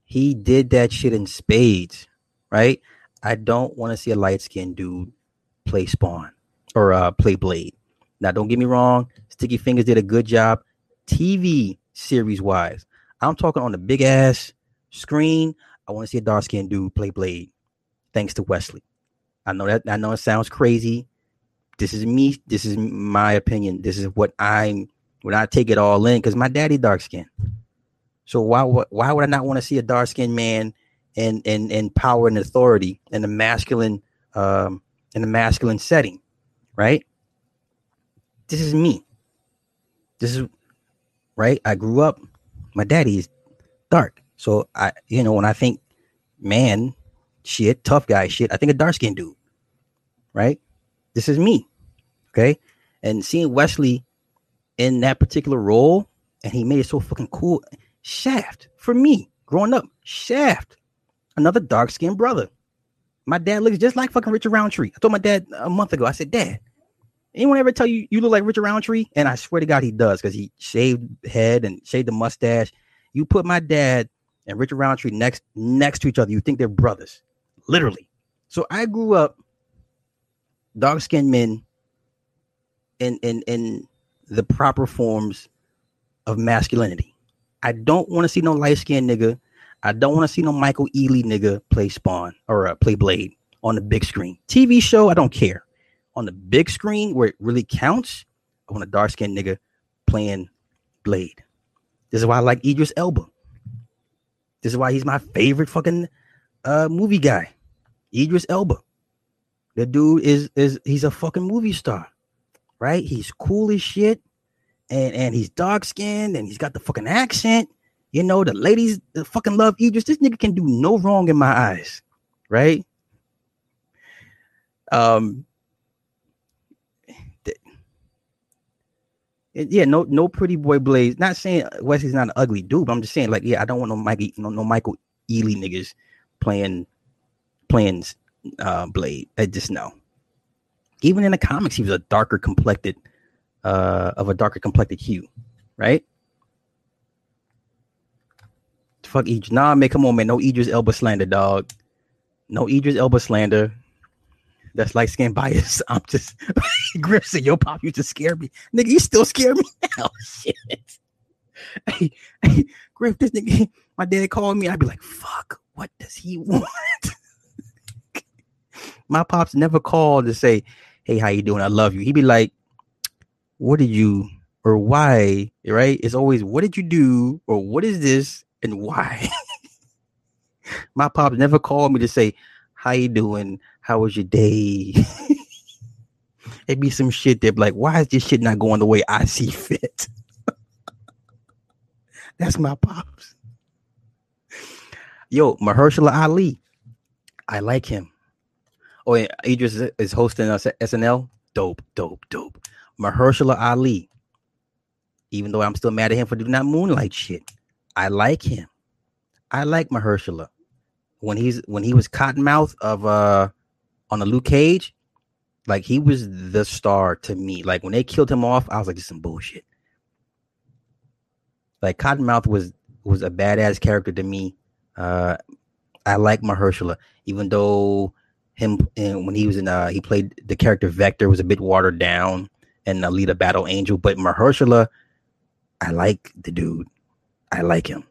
He did that shit in spades, right? I don't want to see a light skinned dude play Spawn or uh, play Blade. Now, don't get me wrong. Sticky Fingaz did a good job TV series wise. I'm talking on the big ass screen. I want to see a dark skinned dude play Blade. Thanks to Wesley. I know that I know it sounds crazy this is me. This is my opinion. This is what I'm when I take it all in because my daddy dark skin. So why why would I not want to see a dark skinned man in in in power and authority in a masculine um in a masculine setting, right? This is me. This is right. I grew up. My daddy is dark, so I you know when I think man shit, tough guy shit, I think a dark skinned dude, right? This is me. Okay. And seeing Wesley in that particular role, and he made it so fucking cool. Shaft for me growing up, Shaft, another dark skinned brother. My dad looks just like fucking Richard Roundtree. I told my dad a month ago, I said, Dad, anyone ever tell you you look like Richard Roundtree? And I swear to God, he does because he shaved head and shaved the mustache. You put my dad and Richard Roundtree next next to each other, you think they're brothers, literally. So I grew up dark skinned men in in in the proper forms of masculinity. I don't want to see no light skinned nigga. I don't want to see no Michael Ealy nigga play Spawn or uh, play Blade on the big screen. TV show, I don't care. On the big screen where it really counts, I want a dark skinned nigga playing Blade. This is why I like Idris Elba. This is why he's my favorite fucking uh, movie guy. Idris Elba. The dude is is he's a fucking movie star right? He's cool as shit, and and he's dark skinned, and he's got the fucking accent. You know, the ladies the fucking love Idris. This nigga can do no wrong in my eyes, right? Um, yeah, no, no pretty boy Blaze. Not saying Wesley's not an ugly dude, but I'm just saying, like, yeah, I don't want no Mikey, no, no Michael Ealy niggas playing, playing uh Blade. I just know even in the comics, he was a darker complected, uh, of a darker complected hue, right? Fuck Idris. Nah, man, come on, man. No Idris Elba slander, dog. No Idris Elba slander. That's like skin bias. I'm just Grimson, yo pop used to scare me. Nigga, you still scare me now. Shit. hey, hey, Griff, this nigga, my dad called me. I'd be like, fuck, what does he want? my pops never called to say, hey, how you doing? I love you. He'd be like, what did you or why? Right? It's always what did you do or what is this and why? my pops never called me to say, how you doing? How was your day? It'd be some shit that like, why is this shit not going the way I see fit? That's my pops. Yo, Mahershala Ali. I like him. Oh, yeah, Idris is hosting us at SNL. Dope, dope, dope. Mahershala Ali. Even though I'm still mad at him for doing that moonlight shit, I like him. I like Mahershala. When he's when he was Cottonmouth of uh on the Luke Cage, like he was the star to me. Like when they killed him off, I was like, this is some bullshit. Like Cottonmouth was was a badass character to me. Uh, I like Mahershala, even though him and when he was in uh he played the character Vector was a bit watered down and Alita Battle Angel, but Mahershala, I like the dude. I like him.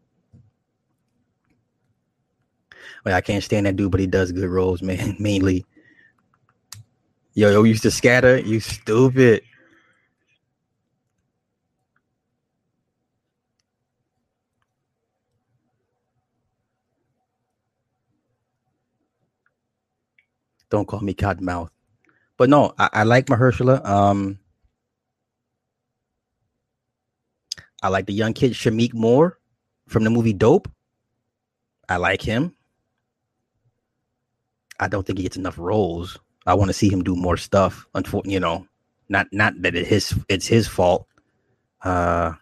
Like I can't stand that dude, but he does good roles, man. Mainly. Yo, yo, used to scatter, you stupid. Don't call me Cottonmouth. But no, I, I like Mahershala. Um, I like the young kid Shameik Moore from the movie Dope. I like him. I don't think he gets enough roles. I want to see him do more stuff. Unfortunately, you know, not not that it his it's his fault. Uh,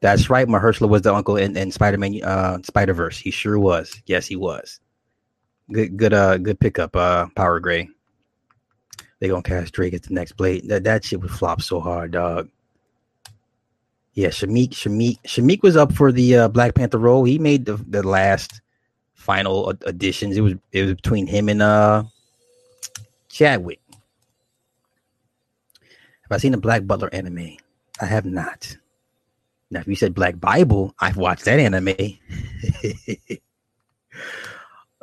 that's right. Mahershala was the uncle in, in Spider Man, uh, Spider Verse. He sure was. Yes, he was. Good, good, uh, good pickup, uh, Power Gray. They gonna cast Drake as the next Blade. That that shit would flop so hard, dog. Yeah, Shameik, Shameik, Shameik was up for the uh, Black Panther role. He made the the last final additions. It was it was between him and uh Chadwick. Have I seen the Black Butler anime? I have not. Now, if you said Black Bible, I've watched that anime.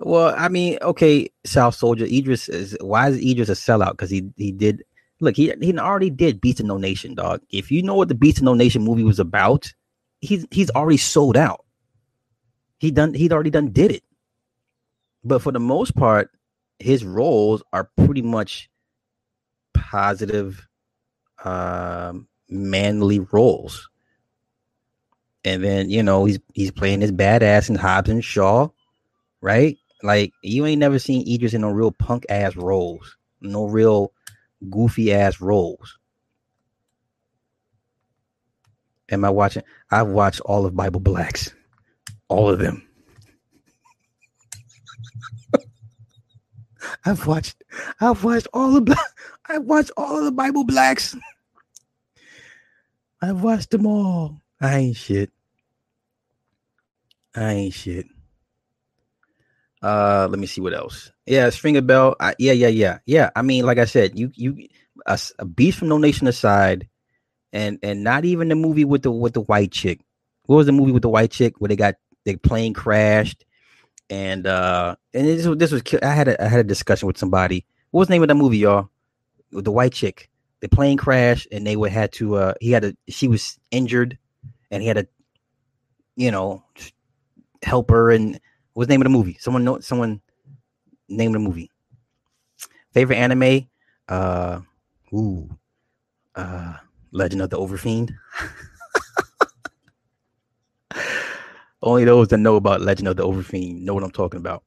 Well, I mean, okay, South Soldier Idris is why is Idris a sellout? Because he he did look he he already did Beast of No Nation, dog. If you know what the Beast of No Nation movie was about, he's he's already sold out. He done he'd already done did it. But for the most part, his roles are pretty much positive, um, manly roles. And then you know he's he's playing his badass in Hobbs and Shaw, right? Like you ain't never seen Idris in no real punk ass roles, no real goofy ass roles. Am I watching? I've watched all of Bible Blacks, all of them. I've watched, I've watched all the, I've watched all of the Bible Blacks. I've watched them all. I ain't shit. I ain't shit. Uh, let me see what else. Yeah, Stringer Bell. I, yeah, yeah, yeah, yeah. I mean, like I said, you you a, a beast from No Nation aside, and and not even the movie with the with the white chick. What was the movie with the white chick where they got the plane crashed, and uh and this was this was I had a I had a discussion with somebody. What was the name of that movie, y'all? The white chick, the plane crashed, and they would had to uh he had a she was injured, and he had to, you know, help her and What's the name of the movie? Someone know someone name the movie. Favorite anime? Uh ooh. Uh Legend of the Overfiend. Only those that know about Legend of the Overfiend know what I'm talking about.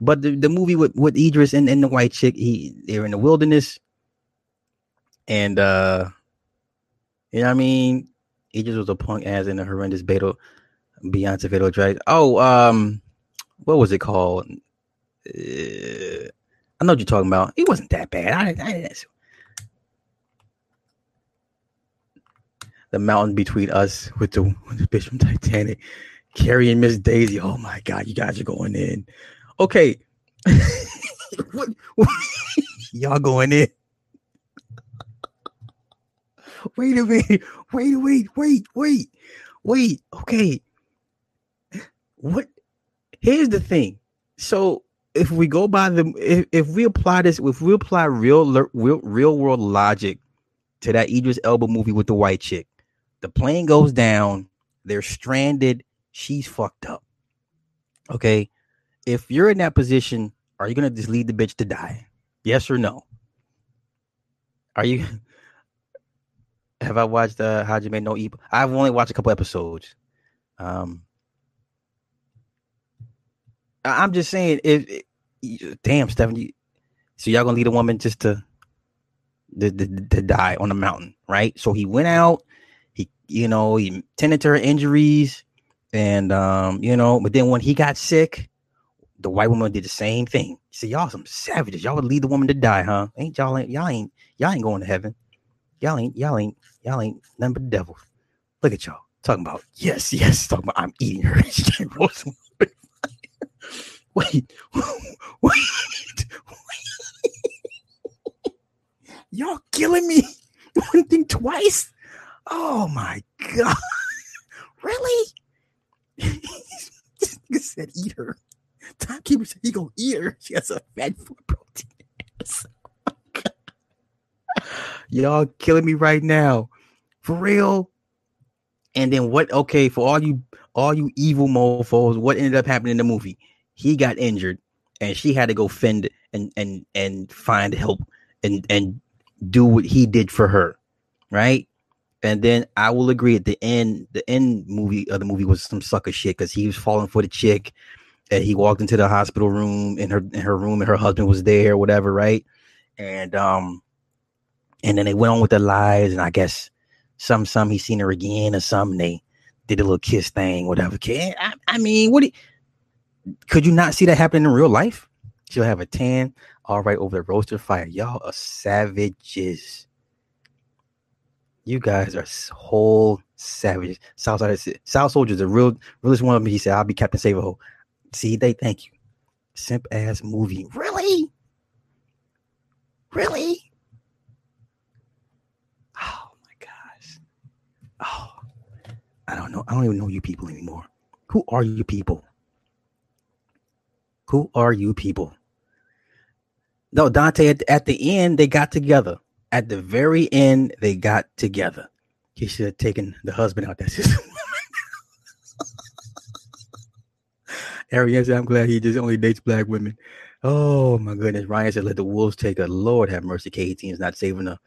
But the, the movie with, with Idris and, and the white chick, he they're in the wilderness. And uh you know what I mean? Idris was a punk ass in a horrendous battle Beyonce Fatal Drive. Oh, um what was it called? Uh, I know what you're talking about. It wasn't that bad. I, I, didn't the mountain between us with the, with the bitch from Titanic, Carrie and Miss Daisy. Oh my God, you guys are going in. Okay. what, what, y'all going in. wait a minute. Wait, wait, wait, wait. wait, okay. What? Here's the thing. So if we go by the if, if we apply this if we apply real real real world logic to that Idris Elba movie with the white chick, the plane goes down, they're stranded, she's fucked up. Okay, if you're in that position, are you gonna just lead the bitch to die? Yes or no? Are you? Have I watched uh, Hajime no Ippo? I've only watched a couple episodes. Um, I'm just saying, if, if damn Stephanie, so y'all gonna lead a woman just to, to, to to die on the mountain, right? So he went out, he you know he tended to her injuries, and um you know, but then when he got sick, the white woman did the same thing. Said, "Y'all some savages. Y'all would leave the woman to die, huh? Ain't y'all ain't y'all ain't y'all ain't going to heaven. Y'all ain't y'all ain't y'all ain't nothing but devils. Look at y'all talking about yes, yes, talking about I'm eating her. wait, wait, wait. Y'all killing me. One thing twice. Oh my god. really? He said eat her. Timekeeper said he gonna eat her. She has a fat food protein. Y'all killing me right now. For real. And then what okay, for all you all you evil mofos, what ended up happening in the movie? He got injured and she had to go fend and and and find help and and do what he did for her. Right? And then I will agree at the end, the end movie of the movie was some sucker shit because he was falling for the chick and he walked into the hospital room in her in her room and her husband was there, whatever, right? And um and then they went on with their lives, and I guess some some he seen her again or something. They did a little kiss thing, whatever. I, I mean, what? You, could you not see that happening in real life? She'll have a tan, all right, over the roaster fire. Y'all are savages. You guys are whole savages. Southside South Soldiers, the real realest one of me. He said, "I'll be Captain Savo." See, they thank you. Simp ass movie. Really? Really? Oh my gosh. Oh, I don't know. I don't even know you people anymore. Who are you people? Who are you people? No, Dante, at, at the end, they got together. At the very end, they got together. He should have taken the husband out that system. Arian said, I'm glad he just only dates black women. Oh my goodness. Ryan said, let the wolves take her. Lord have mercy. KT is not saving her.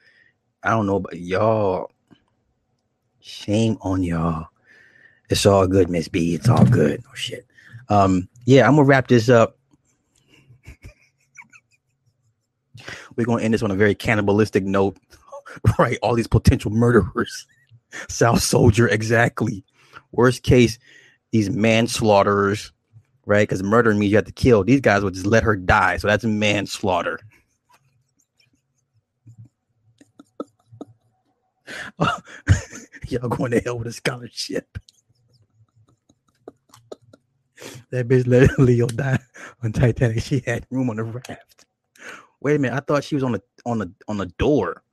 I don't know, but y'all, Shame on y'all. It's all good, Miss B. It's all good. Oh shit. Um, yeah, I'm gonna wrap this up. We're gonna end this on a very cannibalistic note. right, all these potential murderers. South Soldier, exactly. Worst case, these manslaughterers, right? Because murder means you have to kill. These guys would just let her die. So that's manslaughter. Y'all going to hell with a scholarship. that bitch let Leo die on Titanic. She had room on the raft. Wait a minute. I thought she was on the on the on the door.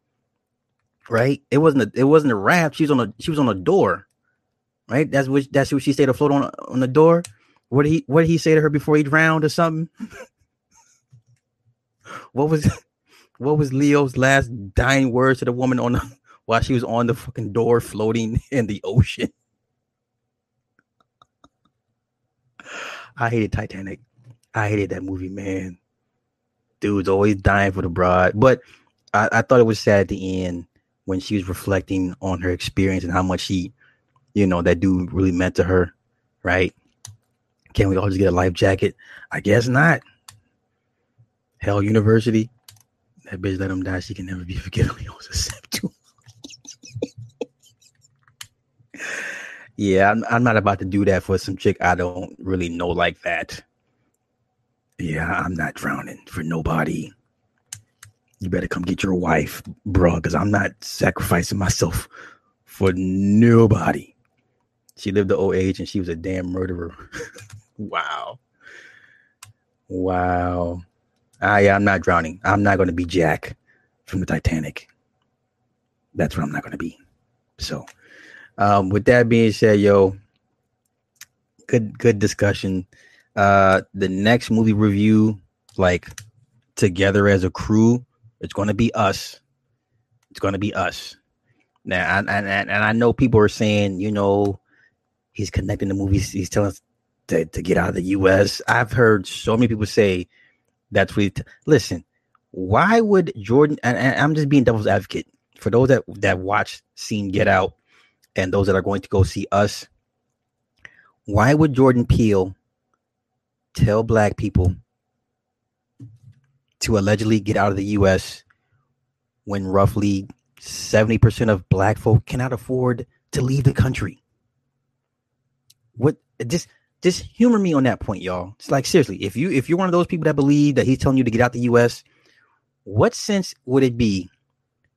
Right? It wasn't a it wasn't a raft. She was on a she was on a door. Right? That's what that's what she stayed afloat on on the door. What did he what did he say to her before he drowned or something? what was what was Leo's last dying words to the woman on the while she was on the fucking door floating in the ocean. I hated Titanic. I hated that movie, man. Dude's always dying for the bride. But I, I thought it was sad at the end when she was reflecting on her experience and how much she, you know, that dude really meant to her, right? Can we all just get a life jacket? I guess not. Hell University. That bitch let him die. She can never be forgiven. He was a Yeah, I'm, I'm not about to do that for some chick I don't really know like that. Yeah, I'm not drowning for nobody. You better come get your wife, bro, because I'm not sacrificing myself for nobody. She lived the old age and she was a damn murderer. wow. Wow. Ah, yeah, I'm not drowning. I'm not going to be Jack from the Titanic. That's what I'm not going to be. So Um, with that being said, yo, good good discussion. Uh, the next movie review, like together as a crew, it's going to be us. It's going to be us. Now, and, and and I know people are saying, you know, he's connecting the movies. He's telling us to, to get out of the U.S. I've heard so many people say that's t- Listen, why would Jordan? And, and I'm just being devil's advocate for those that that watch seen Get Out, and those that are going to go see us. Why would Jordan Peele tell black people to allegedly get out of the U.S. when roughly 70% of black folk cannot afford to leave the country? What just just humor me on that point, y'all. It's like seriously, if you if you're one of those people that believe that he's telling you to get out the US, what sense would it be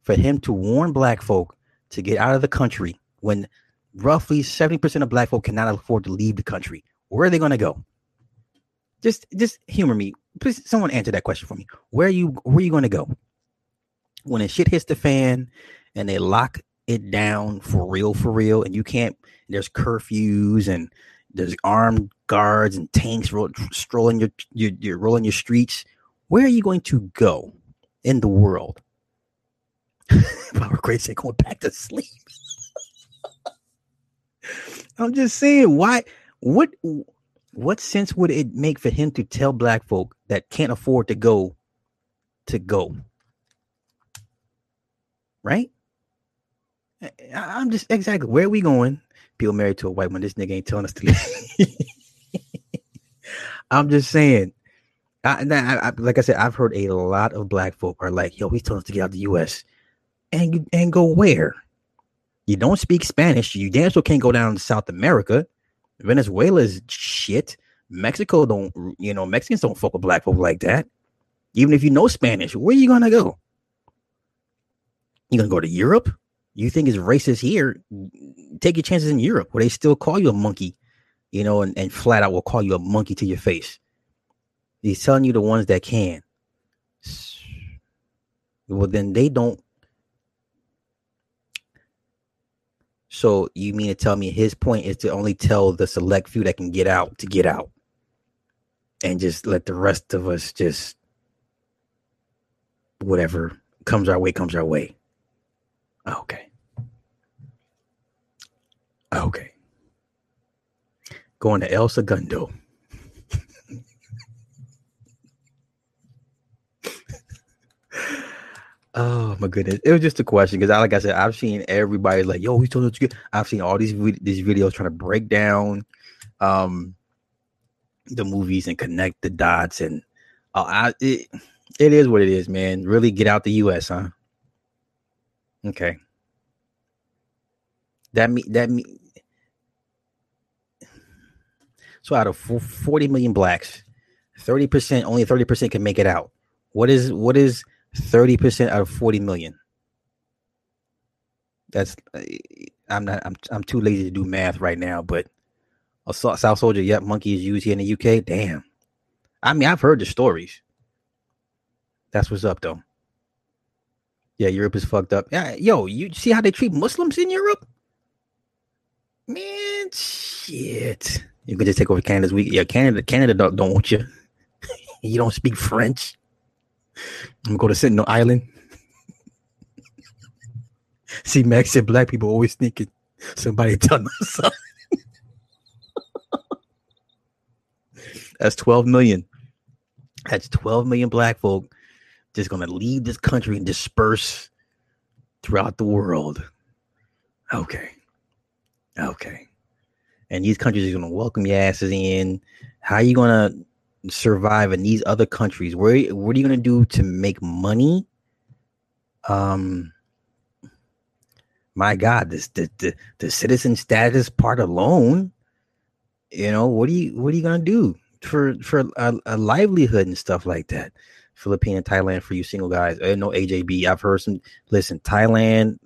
for him to warn black folk to get out of the country when roughly 70% of black folk cannot afford to leave the country? Where are they gonna go? Just just humor me. Please someone answer that question for me. Where are you where you gonna go? When the shit hits the fan and they lock it down for real, for real, and you can't there's curfews and there's armed guards and tanks ro- strolling your, your you're rolling your streets. Where are you going to go in the world? Power great say going back to sleep. I'm just saying, why? What? What sense would it make for him to tell black folk that can't afford to go to go? Right? I, I'm just exactly where are we going? People married to a white one. This nigga ain't telling us to leave. I'm just saying. I, I, I, like I said, I've heard a lot of black folk are like, "Yo, he's telling us to get out of the U.S. and and go where? You don't speak Spanish. You damn sure can't go down to South America. Venezuela's shit. Mexico don't, you know, Mexicans don't fuck with black folk like that. Even if you know Spanish, where are you gonna go? You gonna go to Europe? You think it's racist here? Take your chances in Europe, where they still call you a monkey, you know, and, and flat out will call you a monkey to your face. He's telling you the ones that can. Well, then they don't So you mean to tell me his point is to only tell the select few that can get out to get out, and just let the rest of us just whatever comes our way comes our way. Okay. Okay. Going to El Segundo. Oh my goodness! It was just a question because, I, like I said, I've seen everybody like, "Yo, we told you." To. I've seen all these these videos trying to break down um the movies and connect the dots, and uh, I it, it is what it is, man. Really get out the U.S., huh? Okay. That me that me. So out of forty million blacks, thirty percent only thirty percent can make it out. What is what is 30% out of 40 million. That's uh, I'm not I'm I'm too lazy to do math right now, but a South Soldier, yep, monkey is used here in the UK. Damn. I mean, I've heard the stories. That's what's up though. Yeah, Europe is fucked up. Yeah, yo, you see how they treat Muslims in Europe? Man, shit. You could just take over Canada's week. Yeah, Canada, Canada don't, don't want you. you don't speak French. I'm gonna go to Sentinel Island. See, Max said black people always thinking somebody tell them something. That's 12 million. That's 12 million black folk just gonna leave this country and disperse throughout the world. Okay. Okay. And these countries are gonna welcome your asses in. How are you gonna survive in these other countries? Where what are you gonna do to make money? Um, my God, this the the, the citizen status part alone. You know what are you what are you gonna do for for a, a livelihood and stuff like that? Philippine and Thailand for you single guys. I know AJB. I've heard some. Listen, Thailand.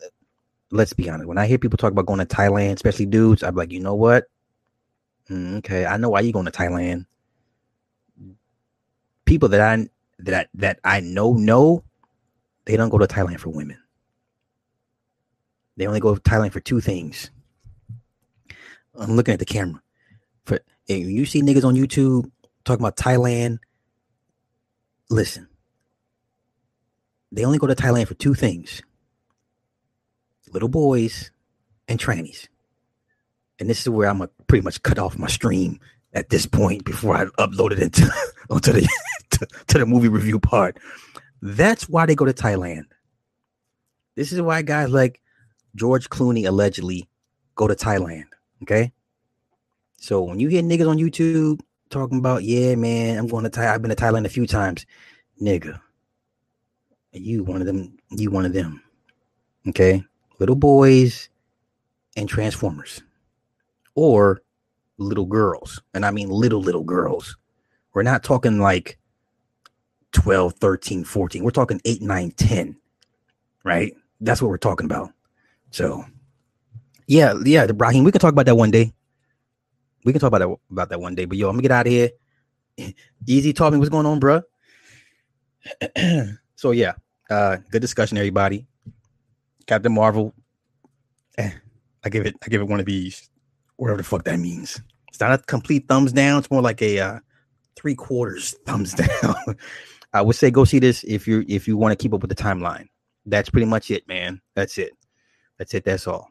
Let's be honest. When I hear people talk about going to Thailand, especially dudes, I'm like, you know what? Mm, okay, I know why you going to Thailand people that I that that I know know they don't go to Thailand for women. They only go to Thailand for two things: I'm looking at the camera. For you see niggas on YouTube talking about Thailand, listen. They only go to Thailand for two things: little boys and trannies. And this is where I'm gonna pretty much cut off my stream at this point before I upload it into onto the to, to the movie review part. That's why they go to Thailand. This is why guys like George Clooney allegedly go to Thailand. Okay. So when you hear niggas on YouTube talking about, yeah, man, I'm going to Thailand. I've been to Thailand a few times, nigga. You one of them. You one of them. Okay. Little boys and Transformers, or little girls, and I mean little little girls. We're not talking like 12, 13, 14. We're talking 8, 9, 10. Right? That's what we're talking about. So, yeah, yeah, the Brahim, we can talk about that one day. We can talk about that about that one day. But yo, I'm gonna get out of here. Easy talking. What's going on, bro? so yeah, uh, good discussion, everybody. Captain Marvel. Eh, I give it. I give it one of these, whatever the fuck that means. It's not a complete thumbs down. It's more like a uh, three quarters thumbs down. I would say go see this if you if you want to keep up with the timeline. That's pretty much it, man. That's it. That's it. That's all.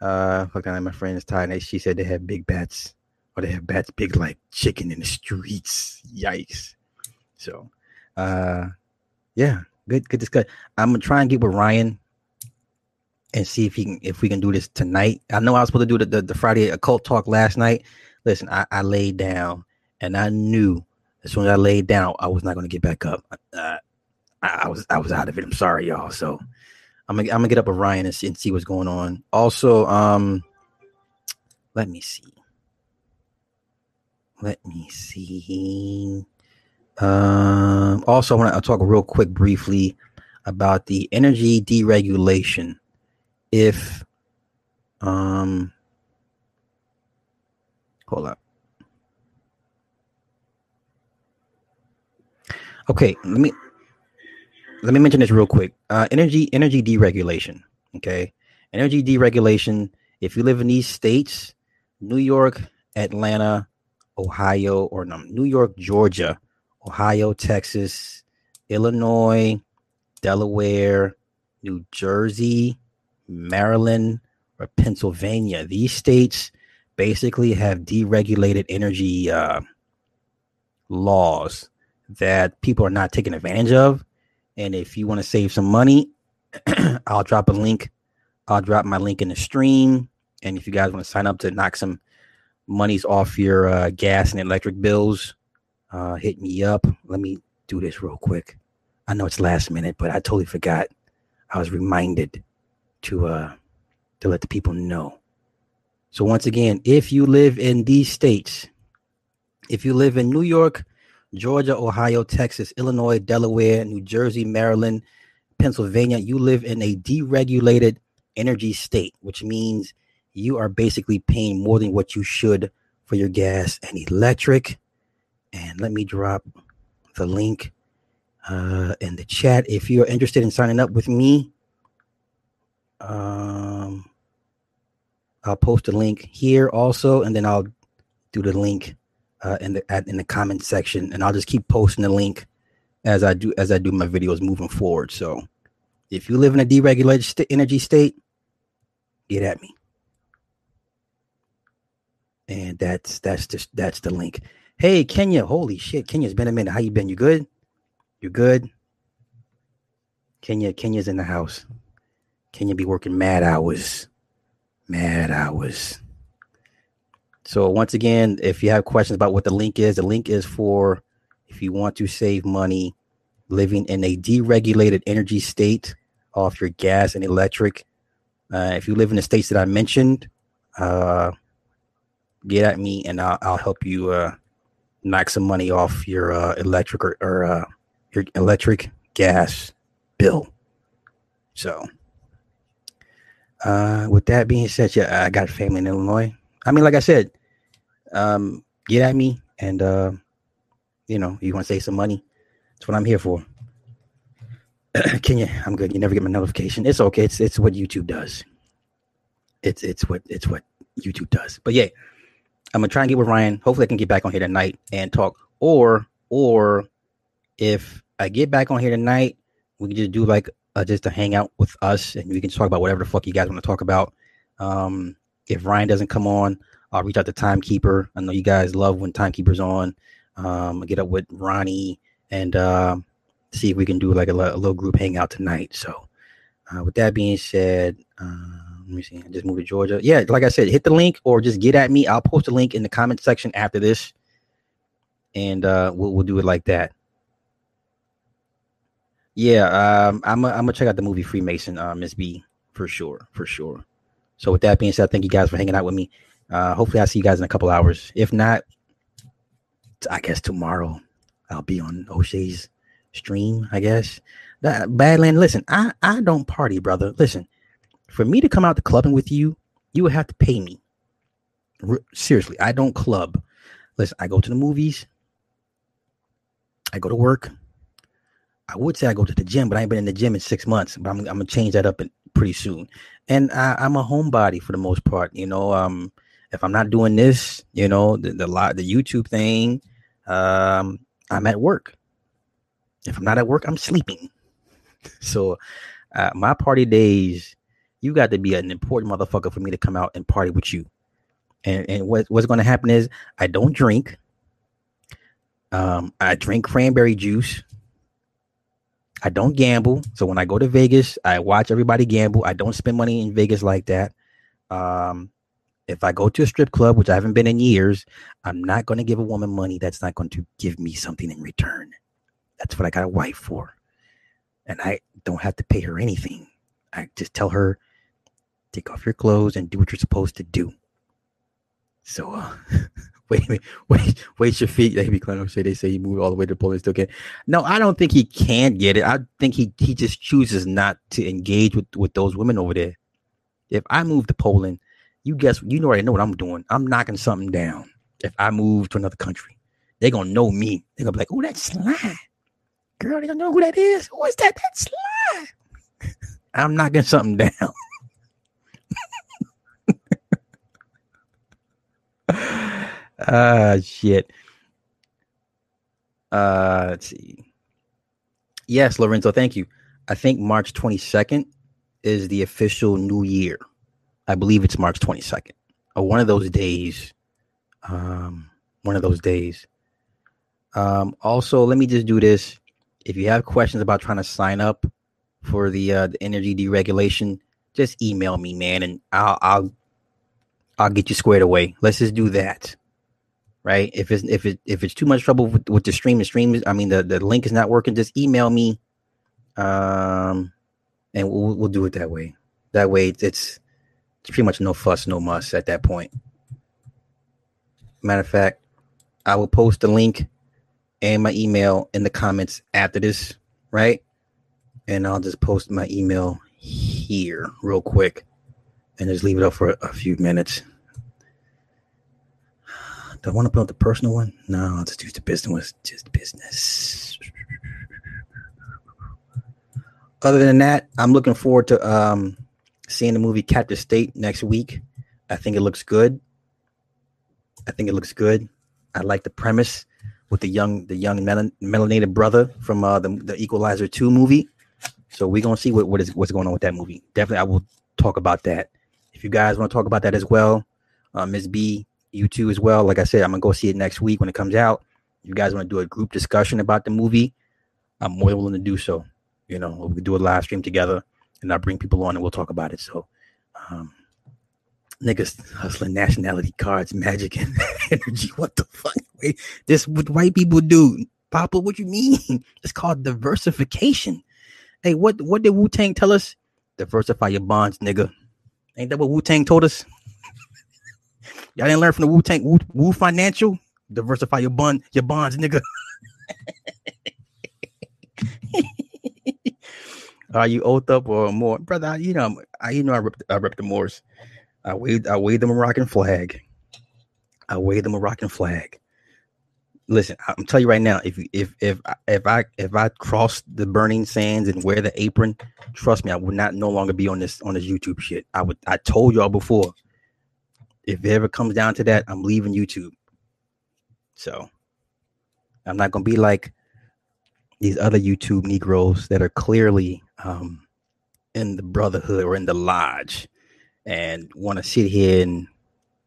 Uh, fucking my friend is tired. She said they have big bats, or they have bats big like chicken in the streets. Yikes! So, uh, yeah, good, good discussion. I'm gonna try and get with Ryan and see if he can if we can do this tonight. I know I was supposed to do the, the, the Friday occult talk last night. Listen, I, I laid down and I knew as soon as I laid down, I was not going to get back up. Uh, I, I, was I was out of it. I'm sorry, y'all. So I'm gonna I'm gonna get up with Ryan and see, and see what's going on. Also, um, let me see. Let me see. Um, also, I want to talk real quick briefly about the energy deregulation. If um, hold up. Okay, let me let me mention this real quick. Uh, energy energy deregulation. Okay, energy deregulation. If you live in these states, New York, Atlanta, Ohio, or no, New York, Georgia, Ohio, Texas, Illinois, Delaware, New Jersey, Maryland, or Pennsylvania. These states basically have deregulated energy uh, laws that people are not taking advantage of. And if you want to save some money, I'll drop a link. I'll drop my link in the stream. And if you guys want to sign up to knock some monies off your uh, gas and electric bills, uh, hit me up. Let me do this real quick. I know it's last minute, but I totally forgot. I was reminded to uh, to let the people know. So once again, if you live in these states, if you live in New York, Georgia, Ohio, Texas, Illinois, Delaware, New Jersey, Maryland, Pennsylvania, you live in a deregulated energy state, which means you are basically paying more than what you should for your gas and electric. And let me drop the link uh, in the chat if you're interested in signing up with me. Um, I'll post a link here also, and then I'll do the link uh, in the at, in the comment section, and I'll just keep posting the link as I do as I do my videos moving forward. So, if you live in a deregulated st- energy state, get at me. And that's that's just that's the link. Hey Kenya, holy shit, Kenya's been a minute. How you been? You good? You good? Kenya, Kenya's in the house. Kenya be working mad hours, mad hours. So once again, if you have questions about what the link is, the link is for if you want to save money living in a deregulated energy state off your gas and electric. Uh, if you live in the states that I mentioned, uh, get at me and I'll, I'll help you uh, knock some money off your uh, electric or, or uh, your electric gas bill. So, uh, with that being said, yeah, I got family in Illinois. I mean, like I said, um, get at me and uh, you know, you want to save some money. That's what I'm here for. Can you? I'm good. You never get my notification. It's okay. It's it's what YouTube does. It's it's what it's what YouTube does. But yeah, I'm gonna try and get with Ryan. Hopefully, I can get back on here tonight and talk. Or, or if I get back on here tonight, we can just do like uh, just to hang out with us, and we can talk about whatever the fuck you guys want to talk about. Um, if Ryan doesn't come on, I'll reach out to Timekeeper. I know you guys love when Timekeeper's on. Um, get up with Ronnie and uh, see if we can do like a, a little group hangout tonight. So, uh, with that being said, uh, let me see. I just moved to Georgia. Yeah, like I said, hit the link or just get at me. I'll post a link in the comment section after this, and uh, we'll we'll do it like that. Yeah, um, I'm a, I'm gonna check out the movie Freemason, uh, Miss B, for sure, for sure. So with that being said, thank you guys for hanging out with me. Uh, hopefully, I'll see you guys in a couple hours. If not, I guess tomorrow I'll be on O'Shea's stream. I guess that Badland. Listen, I I don't party, brother. Listen, for me to come out to clubbing with you, you would have to pay me. R- seriously, I don't club. Listen, I go to the movies. I go to work. I would say I go to the gym, but I ain't been in the gym in six months. But I'm, I'm gonna change that up in, pretty soon. And I, am a homebody for the most part. You know, um, if I'm not doing this, you know, the the, the YouTube thing, um, I'm at work. If I'm not at work, I'm sleeping. So, uh, my party days, you got to be an important motherfucker for me to come out and party with you. And and what, what's going to happen is I don't drink. Um, I drink cranberry juice. I don't gamble. So when I go to Vegas, I watch everybody gamble. I don't spend money in Vegas like that. Um, if I go to a strip club, which I haven't been in years, I'm not going to give a woman money that's not going to give me something in return. That's what I got a wife for. And I don't have to pay her anything. I just tell her, take off your clothes and do what you're supposed to do. So, uh, wait, wait, wait, wait your feet. They be Clem say they say he moved all the way to Poland, still can. No, I don't think he can get it. I think he he just chooses not to engage with with those women over there. If I move to Poland, you guess you already know what I'm doing. I'm knocking something down. If I move to another country, they're gonna know me. They're gonna be like, "Oh, that's Sly, girl." They don't know who that is. Who is that? That's Sly. I'm knocking something down. Ah, shit. Uh, let's see. Yes, Lorenzo, thank you. I think March 22nd is the official new year. I believe it's March 22nd or one of those days. Um, one of those days. Um, also, let me just do this. If you have questions about trying to sign up for the uh, the energy deregulation, just email me, man, and I'll I'll I'll get you squared away. Let's just do that right? If it's if it if it's too much trouble with, with the stream, the stream is I mean the, the link is not working, just email me. Um and we'll we'll do it that way. That way it's it's pretty much no fuss, no muss at that point. Matter of fact, I will post the link and my email in the comments after this, right? And I'll just post my email here real quick and just leave it up for a, a few minutes. Do I want to put the personal one? No, I'll just use the business one. Just business. Other than that, I'm looking forward to um, seeing the movie Captive State next week. I think it looks good. I think it looks good. I like the premise with the young the young melan- melanated brother from uh, the the Equalizer two movie. So we're gonna see what what is what's going on with that movie. Definitely, I will talk about that. If you guys want to talk about that as well, uh, Ms. B, you too as well. Like I said, I'm gonna go see it next week when it comes out. You guys want to do a group discussion about the movie, I'm more willing to do so. You know, we can do a live stream together and I'll bring people on and we'll talk about it. So um niggas hustling nationality cards, magic and energy. What the fuck? Wait, this what white people do. Papa, what you mean? It's called diversification. Hey, what what did Wu Tang tell us? Diversify your bonds, nigga. Ain't that what Wu Tang told us? Y'all didn't learn from the Wu Tang Wu, Wu Financial. Diversify your bond, your bonds, nigga. Are you old up or more, brother? You know, I you know I rep, I rep the Moors. I wave I wave the Moroccan flag. I wave the Moroccan flag. Listen, I'm telling you right now, if if if if I if I cross the burning sands and wear the apron, trust me, I would not no longer be on this on this YouTube shit. I would I told y'all before if it ever comes down to that, I'm leaving YouTube. So I'm not gonna be like these other YouTube Negroes that are clearly um, in the brotherhood or in the lodge and want to sit here and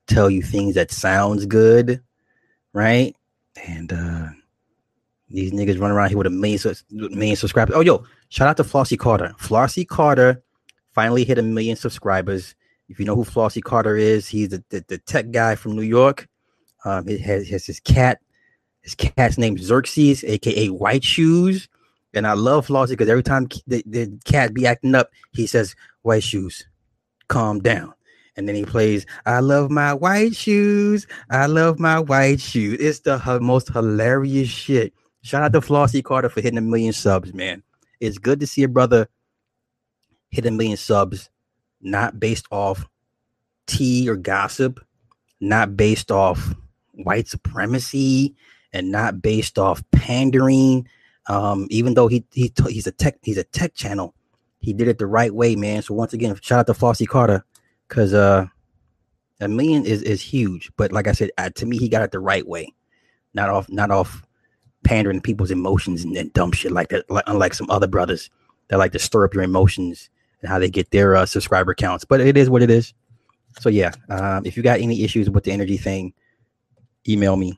tell you things that sounds good, right? And uh these niggas run around here with a million, million subscribers. Oh, yo, shout out to Flossy Carter. Flossy Carter finally hit a million subscribers. If you know who Flossy Carter is, he's the, the, the tech guy from New York. Um, it has, has his cat. His cat's name Xerxes, aka White Shoes. And I love Flossy because every time the, the cat be acting up, he says, White Shoes, calm down. And then he plays, I love my white shoes. I love my white shoes. It's the h- most hilarious shit. Shout out to Flossy Carter for hitting a million subs, man. It's good to see a brother hit a million subs, not based off tea or gossip, not based off white supremacy, and not based off pandering. Um, even though he he he's a tech he's a tech channel, he did it the right way, man. So once again, shout out to Flossy Carter, because uh, a million is is huge. But like I said, uh, to me, he got it the right way, not off not off pandering people's emotions and, and dumb shit like that. Like, unlike some other brothers that like to stir up your emotions and how they get their uh, subscriber counts. But it is what it is. So yeah, um, if you got any issues with the energy thing, email me,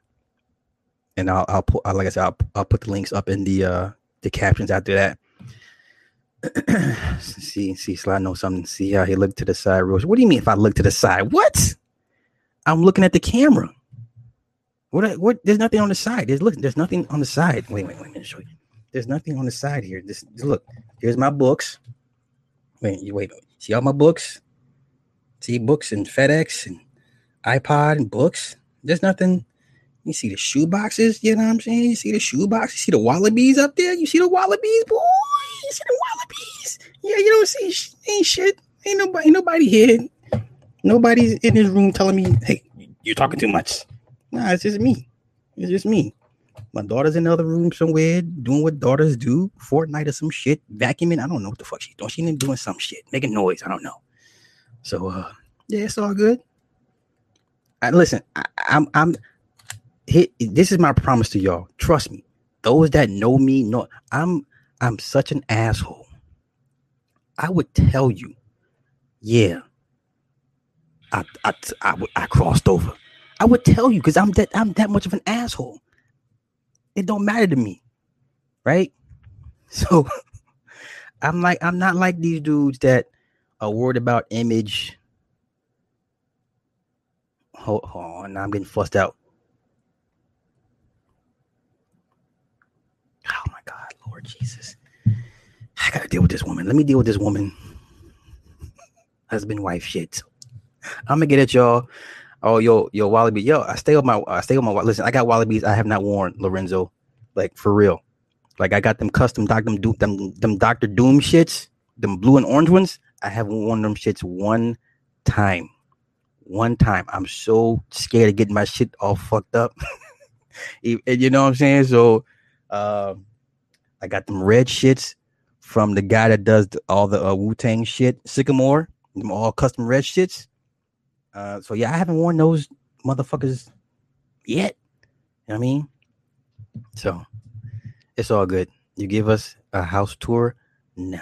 and I'll I'll put like I said I'll, I'll put the links up in the uh the captions after that. see see slide know something. See how he looked to the side. Rose. What do you mean if I look to the side? What? I'm looking at the camera. What? What? There's nothing on the side. There's look. There's nothing on the side. Wait, wait, wait. Let me show you. There's nothing on the side here. This look. Here's my books. Wait, wait. See all my books? See books and FedEx and iPod and books. There's nothing. You see the shoe boxes. You know what I'm saying? You see the shoe boxes. You see the Wallabees up there. You see the Wallabees, boy. You see the Wallabees. Yeah, you don't see sh- ain't shit. Ain't nobody. Ain't nobody here. Nobody's in this room telling me, "Hey, you're talking too much." Nah, it's just me. It's just me. My daughter's in the other room somewhere doing what daughters do, Fortnite or some shit, vacuuming. I don't know what the fuck she's doing. She's doing some shit, making noise. I don't know. So uh yeah, it's all good. I, listen, I, I'm I'm hit, this is my promise to y'all. Trust me. Those that know me know I'm I'm such an asshole. I would tell you, yeah, I I I, I crossed over. I would tell you because I'm that I'm that much of an asshole. It don't matter to me, right? So I'm like I'm not like these dudes that are worried about image. Hold, hold on, I'm getting fussed out. Oh my God, Lord Jesus. I gotta deal with this woman. Let me deal with this woman. Husband, wife shit. I'm gonna get at y'all. Oh, yo, yo, Wallabee, yo, I stay with my, I stay with my. Listen, I got Wallabees. I have not worn Lorenzo, like for real. Like I got them custom them, them, them Doctor Doom shits, them blue and orange ones. I haven't worn them shits one time. One time. I'm so scared of getting my shit all fucked up. you know what I'm saying? So, uh, I got them red shits from the guy that does all the uh, Wu Tang shit, Sycamore. Them all custom red shits. Uh, so yeah, I haven't worn those motherfuckers yet. You know what I mean? So it's all good. You give us a house tour? No.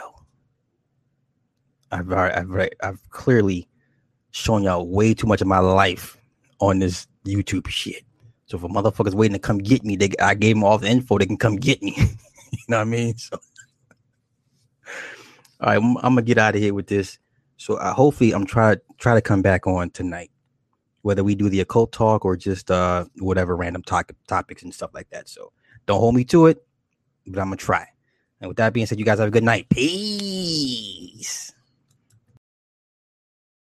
I've I've I've clearly shown y'all way too much of my life on this YouTube shit. So for motherfuckers waiting to come get me, they I gave them all the info. They can come get me. you know what I mean? So, all right, I'm, I'm gonna get out of here with this. So uh, hopefully, I'm try try to come back on tonight, whether we do the occult talk or just uh whatever random talk topics and stuff like that. So don't hold me to it, but I'm gonna try. And with that being said, you guys have a good night. Peace.